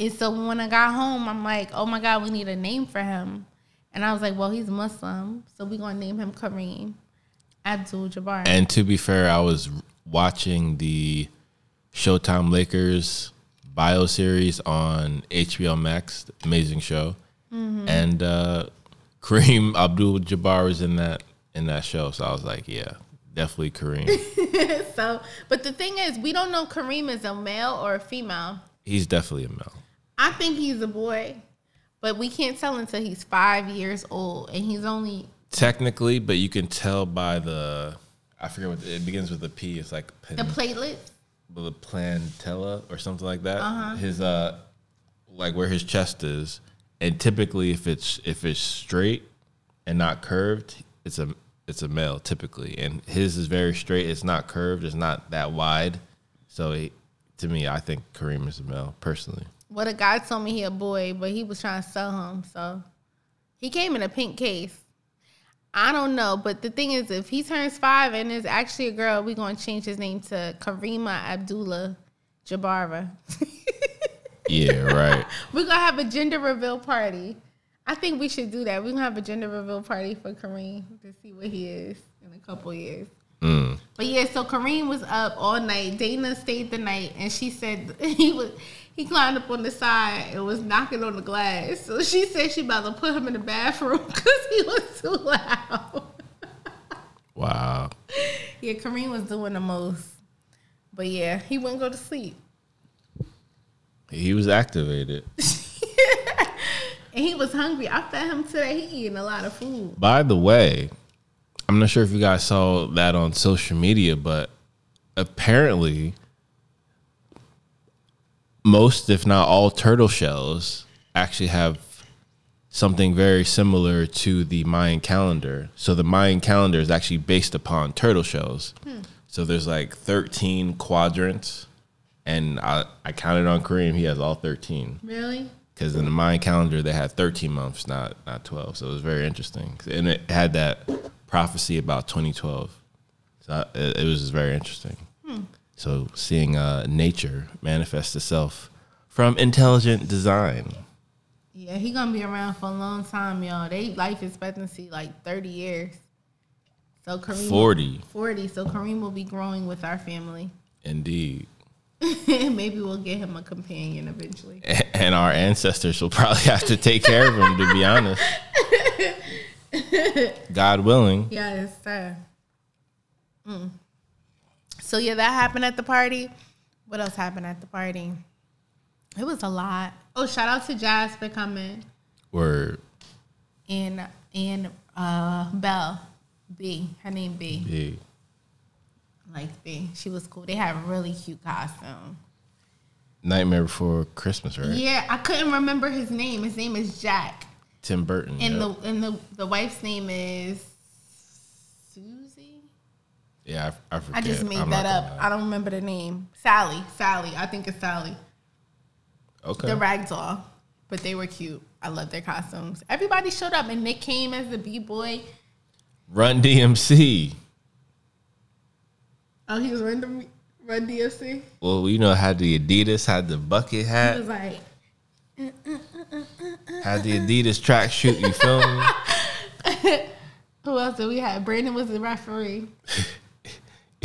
And so when I got home, I'm like, oh my God, we need a name for him. And I was like, well, he's Muslim, so we're gonna name him Kareem Abdul Jabbar. And to be fair, I was watching the Showtime Lakers bio series on HBO Max, amazing show, Mhm. and uh, Kareem [LAUGHS] Abdul Jabbar is in that in that show. So I was like, yeah, definitely Kareem. [LAUGHS] so, but the thing is, we don't know Kareem is a male or a female. He's definitely a male. I think he's a boy, but we can't tell until he's five years old, and he's only Technically, but you can tell by the I forget what it begins with a P. It's like pen, the platelet. the plantella or something like that. Uh-huh. His uh, like where his chest is, and typically if it's if it's straight and not curved, it's a it's a male typically, and his is very straight. It's not curved. It's not that wide. So he, to me, I think Kareem is a male personally. Well, the guy told me he a boy, but he was trying to sell him, so he came in a pink case. I don't know, but the thing is, if he turns five and is actually a girl, we're gonna change his name to Karima Abdullah Jabara. [LAUGHS] Yeah, right. [LAUGHS] we're gonna have a gender reveal party. I think we should do that. We're gonna have a gender reveal party for Kareem to see what he is in a couple years. Mm. But yeah, so Kareem was up all night. Dana stayed the night, and she said [LAUGHS] he was he climbed up on the side and was knocking on the glass. So she said she about to put him in the bathroom [LAUGHS] because he was too loud. Wow. yeah, Kareem was doing the most. But yeah, he wouldn't go to sleep, He was activated. [LAUGHS] and he was hungry. I fed him today. He eating a lot of food. By the way, I'm not sure if you guys saw that on social media, but apparently, most, if not all, turtle shells actually have something very similar to the Mayan calendar. So the Mayan calendar is actually based upon turtle shells. Hmm. So there's like 13 quadrants, and I, I counted on Kareem. He has all 13 Really? because in the Mayan calendar they had 13 months, not not 12. So it was very interesting, and it had that prophecy about 2012. So I, it, it was just very interesting. Hmm. So seeing uh, nature manifest itself from intelligent design. Yeah, he gonna be around for a long time, y'all. They life expectancy like thirty years. So Kareem 40. Forty. So Kareem will be growing with our family. Indeed. [LAUGHS] Maybe we'll get him a companion eventually. And our ancestors will probably have to take care of him, to be honest. [LAUGHS] God willing. Yes, sir. Mm. So yeah, that happened at the party. What else happened at the party? It was a lot. Oh, shout out to Jazz for coming Word. and and uh Belle B. Her name B. Big. Like B. She was cool. They had a really cute costume. Nightmare Before Christmas, right? Yeah, I couldn't remember his name. His name is Jack. Tim Burton. And yep. the and the the wife's name is Susie. yeah, I, I forget. I just made I'm that up. gonna I don't remember the name. Sally. Sally. I think it's Sally. Okay. The ragdoll. But they were cute. I love their costumes. Everybody showed up and Nick came as the B boy. Run DMC. Oh, he was run, run DFC. Well, you know, had the Adidas, had the bucket hat. He was like, had the Adidas tracksuit. You feel me? [LAUGHS] who else did we have? Brandon was the referee. [LAUGHS]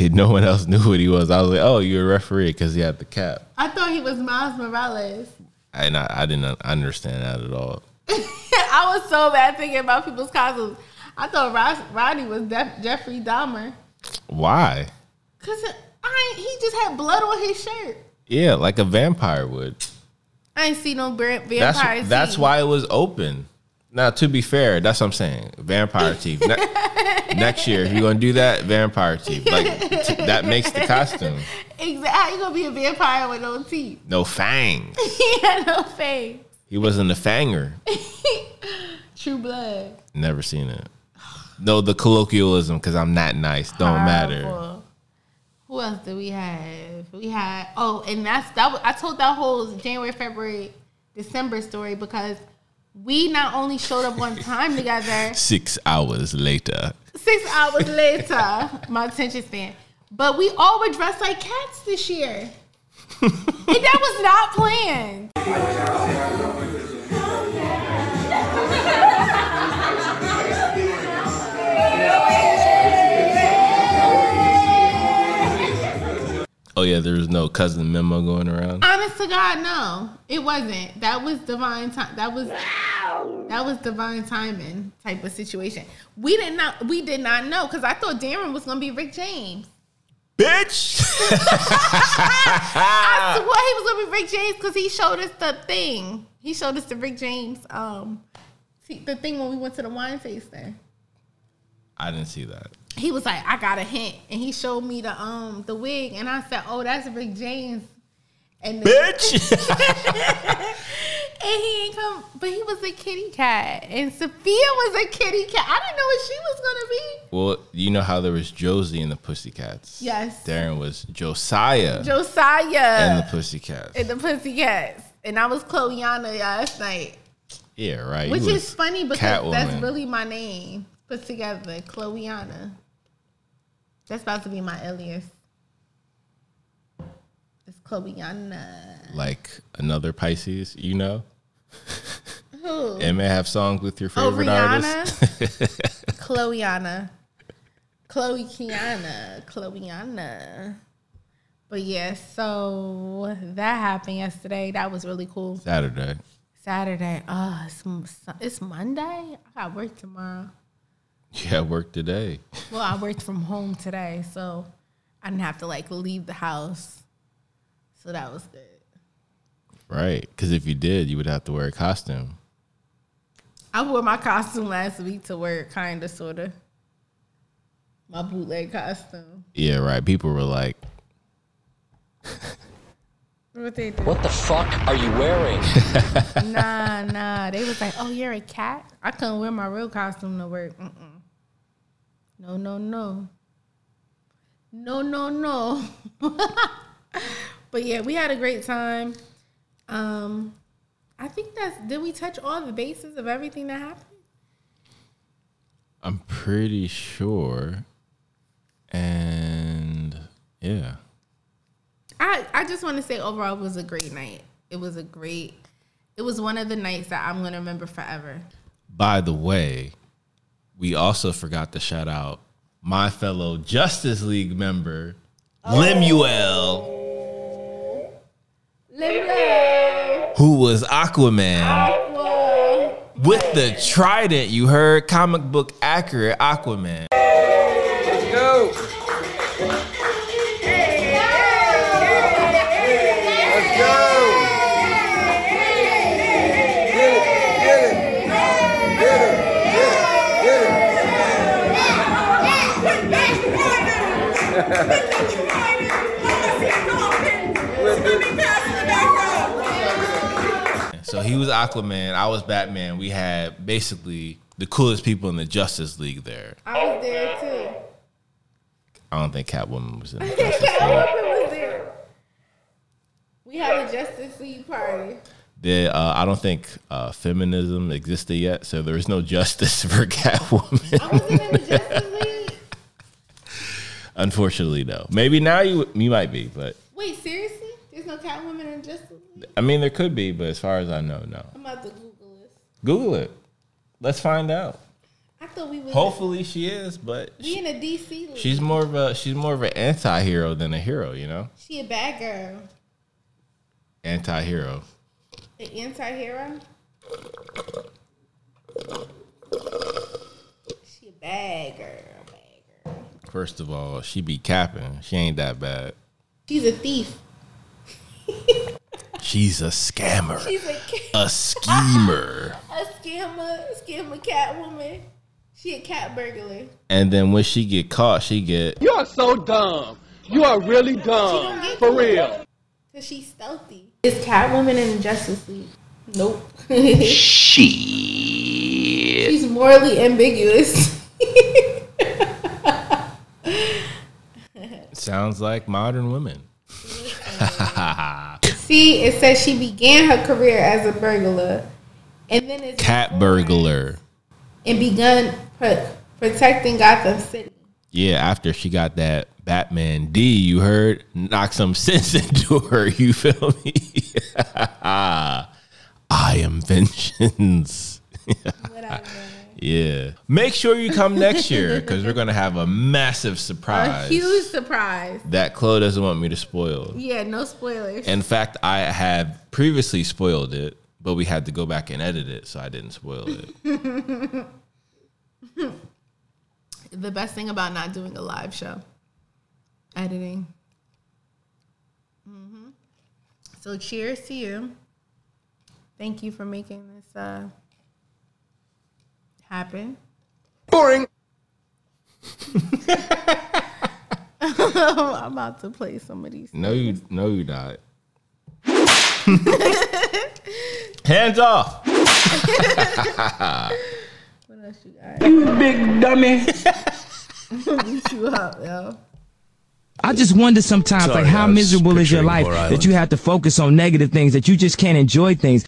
And no one else knew what he was. I was like, oh, you're a referee because he had the cap. I thought he was Miles Morales. And I, I didn't understand that at all. [LAUGHS] I was so bad thinking about people's costumes. I thought Ros- Rodney was Def- Jeffrey Dahmer. Why? Cause I he just had blood on his shirt. Yeah, like a vampire would. I ain't see no vampire. That's that's why it was open. Now, to be fair, that's what I'm saying. Vampire [LAUGHS] teeth. Ne- next year, if you're gonna do that, vampire teeth. Like t- that makes the costume. Exactly. How you gonna be a vampire with no teeth? No fangs. [LAUGHS] he had no face. He wasn't a fanger. [LAUGHS] True blood. Never seen it. No, the colloquialism because I'm not nice. Don't matter. Who else do we have? We had oh, and that's that. Was, I told that whole January, February, December story because we not only showed up one time together, [LAUGHS] Six hours later. six hours later, my attention span, but we all were dressed like cats this year, [LAUGHS] and that was not planned. Oh yeah, there was no cousin memo going around. Honest to God, no, it wasn't. That was divine time. That was that was divine timing type of situation. We did not we did not know because I thought Darren was gonna be Rick James. Bitch. [LAUGHS] I swear he was gonna be Rick James because he showed us the thing. He showed us the Rick James um the thing when we went to the wine tasting. I didn't see that. He was like, I got a hint, and he showed me the um the wig, and I said, Oh, that's Rick James. And the, Bitch. [LAUGHS] And he ain't come, but he was a kitty cat, and Sophia was a kitty cat. I didn't know what she was gonna be. Well, you know how there was Josie and the Pussycats. Yes. Darren was Josiah Josiah and the Pussycats. and the Pussycats, and I was Chloeana last night, yeah, right. which is funny because Catwoman. that's really my name put together, Chloeana. That's about to be my alias. It's Chloeana. like another Pisces. You know, Who? and may have songs with your Oh, favorite Rihanna? artists. [LAUGHS] Chloeana. Chloe Kiana. Chloeana. But yeah, so that happened yesterday. That was really cool. Saturday. Saturday. Oh, it's, it's Monday. I got work tomorrow. Yeah, work today. Well, I worked from home today, so I didn't have to like leave the house. So that was good. Right. Because if you did, you would have to wear a costume. I wore my costume last week to work, kind of, sort of. My bootleg costume. Yeah, right. People were like, What they do? What the fuck are you wearing? [LAUGHS] nah, nah. They was like, "Oh, you're a cat." I couldn't wear my real costume to work. Mm-mm. No, no, no. No, no, no. [LAUGHS] but yeah, we had a great time. Um, I think that's. Did we touch all the bases of everything that happened? I'm pretty sure. And yeah. I I just want to say overall it was a great night. It was a great. It was one of the nights that I'm gonna remember forever. By the way, we also forgot to shout out my fellow Justice League member, oh. Lemuel, Lemuel. who was Aquaman. With the trident, you heard comic book accurate Aquaman. Let's go. So he was Aquaman, I was Batman. We had basically the coolest people in the Justice League there. I was there too. I don't think Catwoman was in the [LAUGHS] Justice League. Catwoman was there. We had a Justice League party. The, uh, I don't think uh, feminism existed yet, so there was no justice [LAUGHS] for Catwoman. I wasn't in the Justice League. Unfortunately, no. Maybe now you you might be, but Wait, seriously? There's no Catwoman in Justice League? I mean there could be, but as far as I know, no. I'm about to Google this. Google it. Let's find out. I thought we was Hopefully she is, but we in a DC league. she's more of a she's more of an anti-hero than a hero, you know? she a bad girl. Anti-hero. An anti-hero. She a bad girl. Bad girl. First of all, she be capping. She ain't that bad. She's a thief. [LAUGHS] She's a scammer. She's a A schemer. [LAUGHS] a scammer, a scammer cat woman. She a cat burglar. And then when she get caught, she get You are so dumb. You are really She dumb. gonna get For real. Cause she's stealthy. Is Catwoman in the Justice League? Nope. she. [LAUGHS] She's morally ambiguous. Sounds like modern women. [LAUGHS] See, it says she began her career as a burglar, and then it's Cat burglar. and begun pro- protecting Gotham City. Yeah, after she got that Batman D, you heard, knock some [LAUGHS] sense into her. You feel me? [LAUGHS] I am vengeance. Yeah. Make sure you come next year because we're gonna have a massive surprise. A huge surprise. that Chloe doesn't want me to spoil. Yeah, no spoilers. In fact, I have previously spoiled it, but we had to go back and edit it, so I didn't spoil it. [LAUGHS] the best thing about not doing a live show, editing. hmm So cheers to you. Thank you for making this uh, happen. Boring. [LAUGHS] I'm about to play some of these. No, you, no, you not. [LAUGHS] Hands off. [LAUGHS] What else you got? You big dummy. Beat you up, yo. I just wonder sometimes, Sorry, like, how miserable is your life that you have to focus on negative things, that you just can't enjoy things.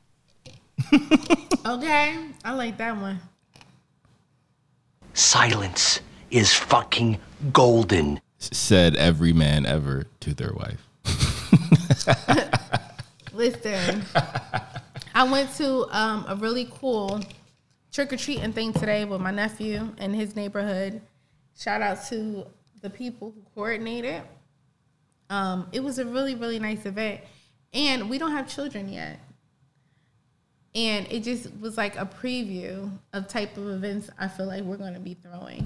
Okay, I like that one. Silence is fucking golden. Said every man ever to their wife. [LAUGHS] Listen, I went to um, a really cool trick or treating thing today with my nephew in his neighborhood. Shout out to the people who coordinated. Um, it was a really, really nice event. And we don't have children yet. And it just was like a preview of type of events I feel like we're going to be throwing.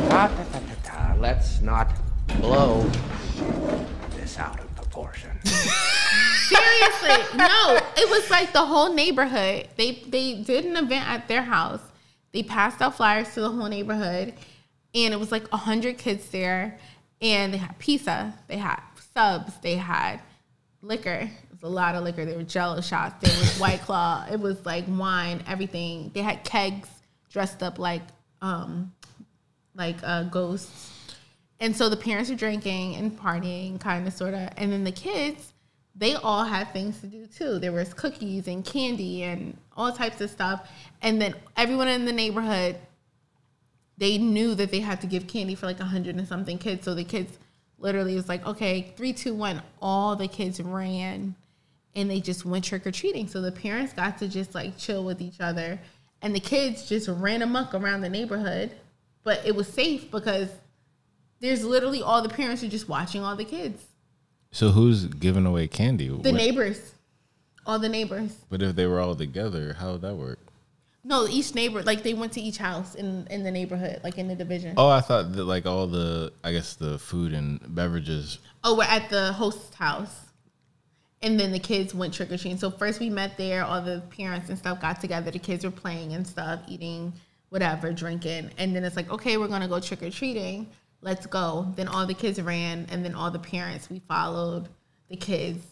Let's not blow this out of proportion. [LAUGHS] Seriously, no. It was like the whole neighborhood. They they did an event at their house. They passed out flyers to the whole neighborhood, and it was like a hundred kids there. And they had pizza, they had subs, they had liquor. A lot of liquor. There were Jello shots. There was White [LAUGHS] Claw. It was like wine, everything. They had kegs dressed up like um like uh, ghosts. And so the parents are drinking and partying, kind of, sort of. And then the kids, they all had things to do too. There was cookies and candy and all types of stuff. And then everyone in the neighborhood, they knew that they had to give candy for like a hundred and something kids. So the kids literally was like, okay, three, two, one. All the kids ran and they just went trick or treating. So the parents got to just like chill with each other. And the kids just ran amok around the neighborhood. But it was safe because there's literally all the parents are just watching all the kids. So who's giving away candy? The What- neighbors. All the neighbors. But if they were all together, how would that work? No, each neighbor, like they went to each house in, in the neighborhood, like in the division. Oh, I thought that like all the, I guess the food and beverages. Oh, we're at the host's house. And then the kids went trick or treating. So first we met there, all the parents and stuff got together. The kids were playing and stuff, eating whatever, drinking. And then it's like, okay, we're gonna go trick or treating. Let's go. Then all the kids ran, and then all the parents we followed the kids,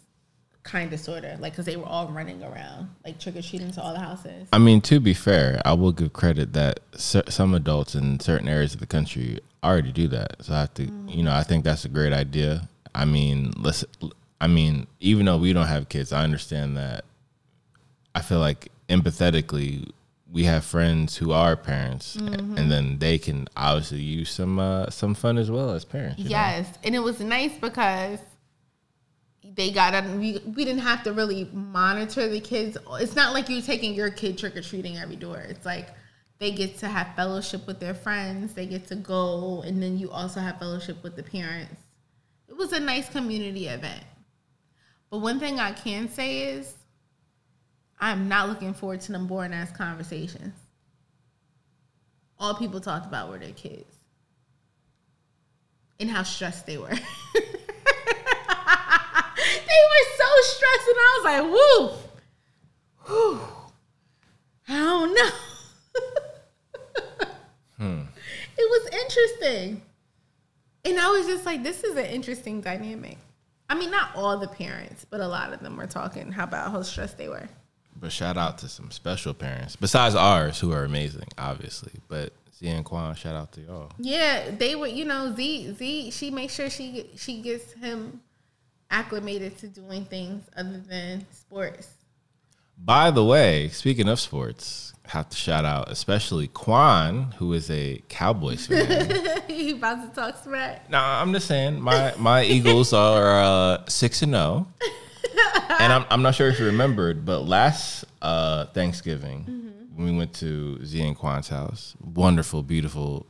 kind of, sort of, like because they were all running around, like trick or treating to all the houses. I mean, to be fair, I will give credit that cer- some adults in certain areas of the country already do that. So I have to, mm. you know, I think that's a great idea. I mean, let's, I mean, even though we don't have kids, I understand that. I feel like empathetically, we have friends who are parents, Mhm. and then they can obviously use some uh, some fun as well as parents. you know? Yes, and it was nice because they got on. We, we didn't have to really monitor the kids. It's not like you're taking your kid trick or treating every door. It's like they get to have fellowship with their friends. They get to go, and then you also have fellowship with the parents. It was a nice community event. But one thing I can say is, I'm not looking forward to them boring ass conversations. All people talked about were their kids and how stressed they were. [LAUGHS] they were so stressed, and I was like, woo, whew, [SIGHS] I don't know. Hmm. It was interesting. And I was just like, this is an interesting dynamic. I mean, not all the parents, but a lot of them were talking how about how stressed they were. But shout out to some special parents besides ours who are amazing, obviously. But Z and Quan, shout out to y'all. Yeah, they were. You know, Z Z. She makes sure she she gets him acclimated to doing things other than sports. By the way, speaking of sports, have to shout out especially Quan, who is a Cowboys fan. [LAUGHS] he about to talk smack. no, I'm just saying my my Eagles are uh, six and zero, and I'm I'm not sure if you remembered, but last uh, Thanksgiving when we went to Z and Quan's house, wonderful, beautiful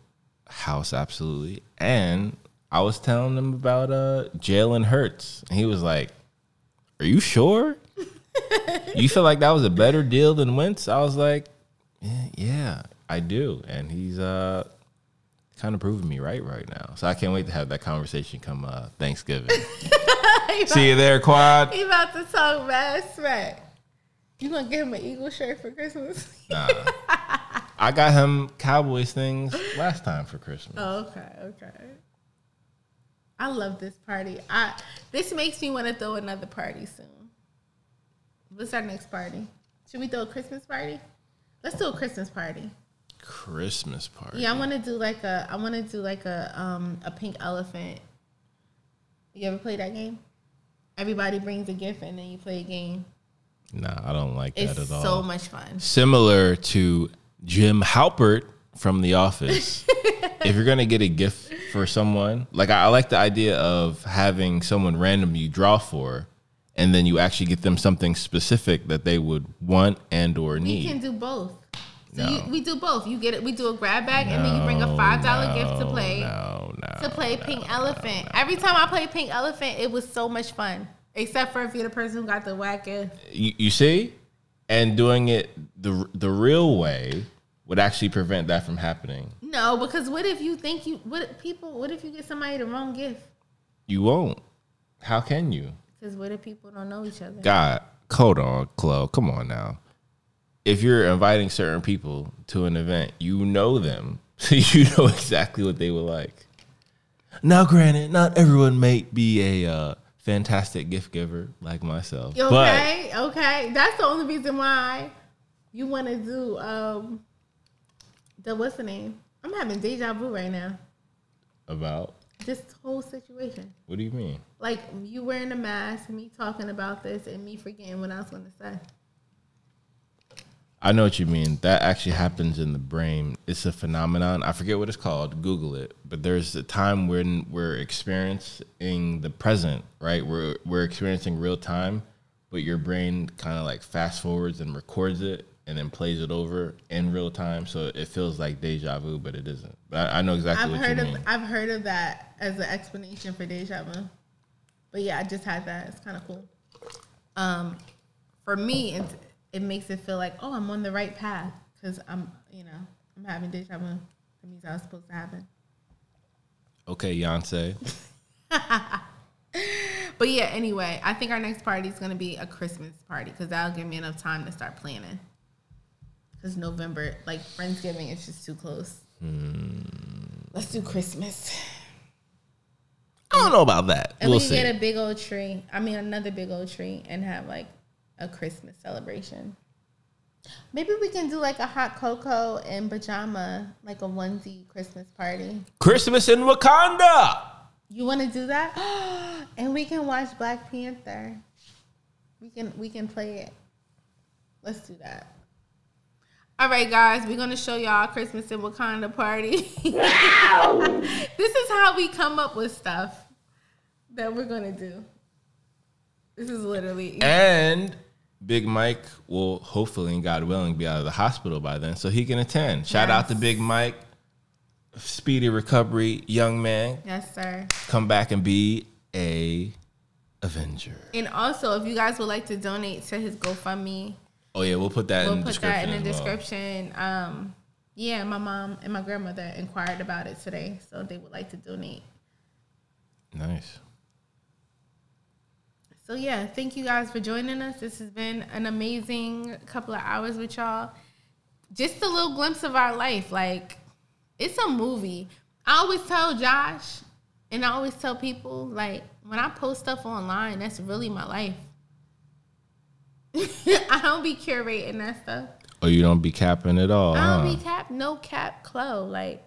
house, absolutely, and I was telling him about uh, Jalen Hurts, and he was like, "Are you sure?" [LAUGHS] you feel like that was a better deal than Wentz? I was like, yeah, yeah, I do. And he's uh kind of proving me right right now. So I can't wait to have that conversation come uh Thanksgiving. [LAUGHS] See you there, Quan. He about to talk mad smack. You gonna give him an Eagle shirt for Christmas? Nah. I got him Cowboys things last time for Christmas. Oh, okay, okay. I love this party. I this makes me want to throw another party soon. What's our next party? Should we throw a Christmas party? Let's do a Christmas party. Christmas party. Yeah, I want to do like a. I want to do like a um a pink elephant. You ever play that game? Everybody brings a gift and then you play a game. Nah, I don't like that at all. It's so much fun. Similar to Jim Halpert from The Office. [LAUGHS] if you're gonna get a gift for someone, like I, I like the idea of having someone random you draw for, and then you actually get them something specific that they would want and or need. We can do both. So No. you, we do both. You get it. We do a grab bag and then you bring a five dollar gift to play. No, no. to play Pink Elephant. Every time I play Pink Elephant, it was so much fun. Except for if you're the person who got the whack gift. You, you see, and doing it the the real way would actually prevent that from happening. No, because what if you think you what people what if you get somebody the wrong gift? You won't. How can you? Because what if people don't know each other? God, hold on, Chloe. Come on now. If you're inviting certain people to an event, you know them. So [LAUGHS] you know exactly what they would like. Now, granted, not everyone may be a uh, fantastic gift giver like myself. But Okay, okay. That's the only reason why you want to do um the what's the name? I'm having deja vu right now. about This whole situation. what do you mean? Like you wearing a mask, me talking about this, and me forgetting what I was going to say. I know what you mean. That actually happens in the brain. It's a phenomenon. I forget what it's called. Google it. But there's a time when we're experiencing the present, right? We're we're experiencing real time, but your brain kind of like fast forwards and records it and then plays it over in real time. So it feels like deja vu, but it isn't. But I, I know exactly I've what heard you of. I've heard of that as an explanation for deja vu. But yeah, I just had that. It's kind of cool. Um, for me, it, it makes it feel like oh, I'm on the right path because I'm you know I'm having deja vu. That means I was supposed to happen. Okay, Yonsei. [LAUGHS] But yeah, anyway, I think our next party is gonna be a Christmas party because that'll give me enough time to start planning. Because November, like Friendsgiving, is just too close. Hmm. Let's do Christmas. I don't know about that. And we'll we can see. get a big old tree. I mean, another big old tree, and have like a Christmas celebration. Maybe we can do like a hot cocoa and pajama, like a onesie Christmas party. Christmas in Wakanda. You want to do that? [GASPS] and we can watch Black Panther. We can we can play it. Let's do that. All right, guys, we're gonna show y'all Christmas in Wakanda party. [LAUGHS] this is how we come up with stuff that we're gonna do. This is literally And Big Mike will hopefully, and God willing, be out of the hospital by then, so he can attend. Shout out to Big Mike. Speedy recovery, young man. yes, sir. Come back and be a Avenger. And also, if you guys would like to donate to his GoFundMe, Oh yeah, we'll put that we'll in the put description. that in the well. description. Um, yeah, my mom and my grandmother inquired about it today, so they would like to donate. Nice. So yeah, thank you guys for joining us. This has been an amazing couple of hours with y'all. Just a little glimpse of our life. Like it's a movie. I always tell Josh and I always tell people like when I post stuff online, that's really my life. [LAUGHS] I don't be curating that stuff. Oh, you don't be capping at all. I don't huh? be cap, no cap, Chloe. Like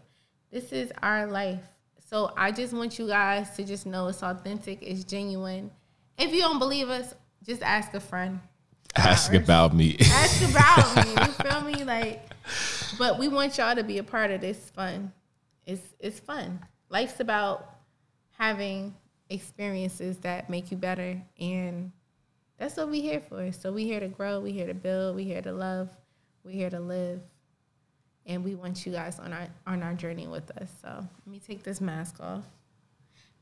this is our life. So I just want you guys to just know it's authentic, it's genuine. If you don't believe us, just ask a friend. Ask about me. Ask [LAUGHS] about me. You feel me? Like, but we want y'all to be a part of this fun. It's it's fun. Life's about having experiences that make you better, and that's what we here for. So we here to grow. We here to build. We here to love. We here to live, and we want you guys on our on our journey with us. So let me take this mask off.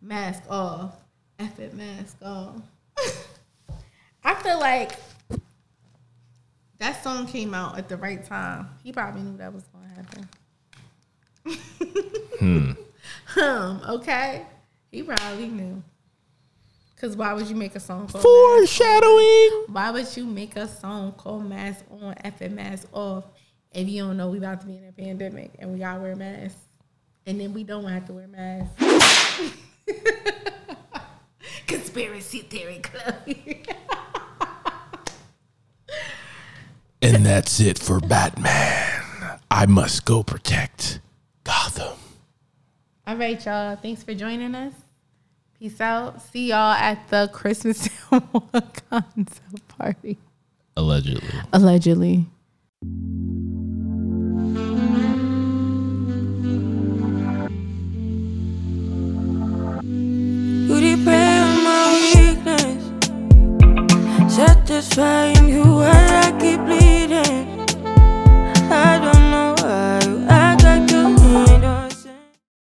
Mask off. F it, mask off. [LAUGHS] I feel like that song came out at the right time. He probably knew that was going to happen. [LAUGHS] Hmm. Hmm, okay. He probably knew. Cause why would you make a song called Foreshadowing? Why would you make a song called Mask On, F and Mask Off if you don't know we about to be in a pandemic and we gotta wear masks? And then we don't have to wear masks. [LAUGHS] Conspiracy theory club. [LAUGHS] And that's it for Batman. I must go protect Gotham. All right, y'all. Thanks for joining us. Peace out. See y'all at the Christmas [LAUGHS] Wakanda party. Allegedly. Allegedly. You depend on my weakness. Satisfy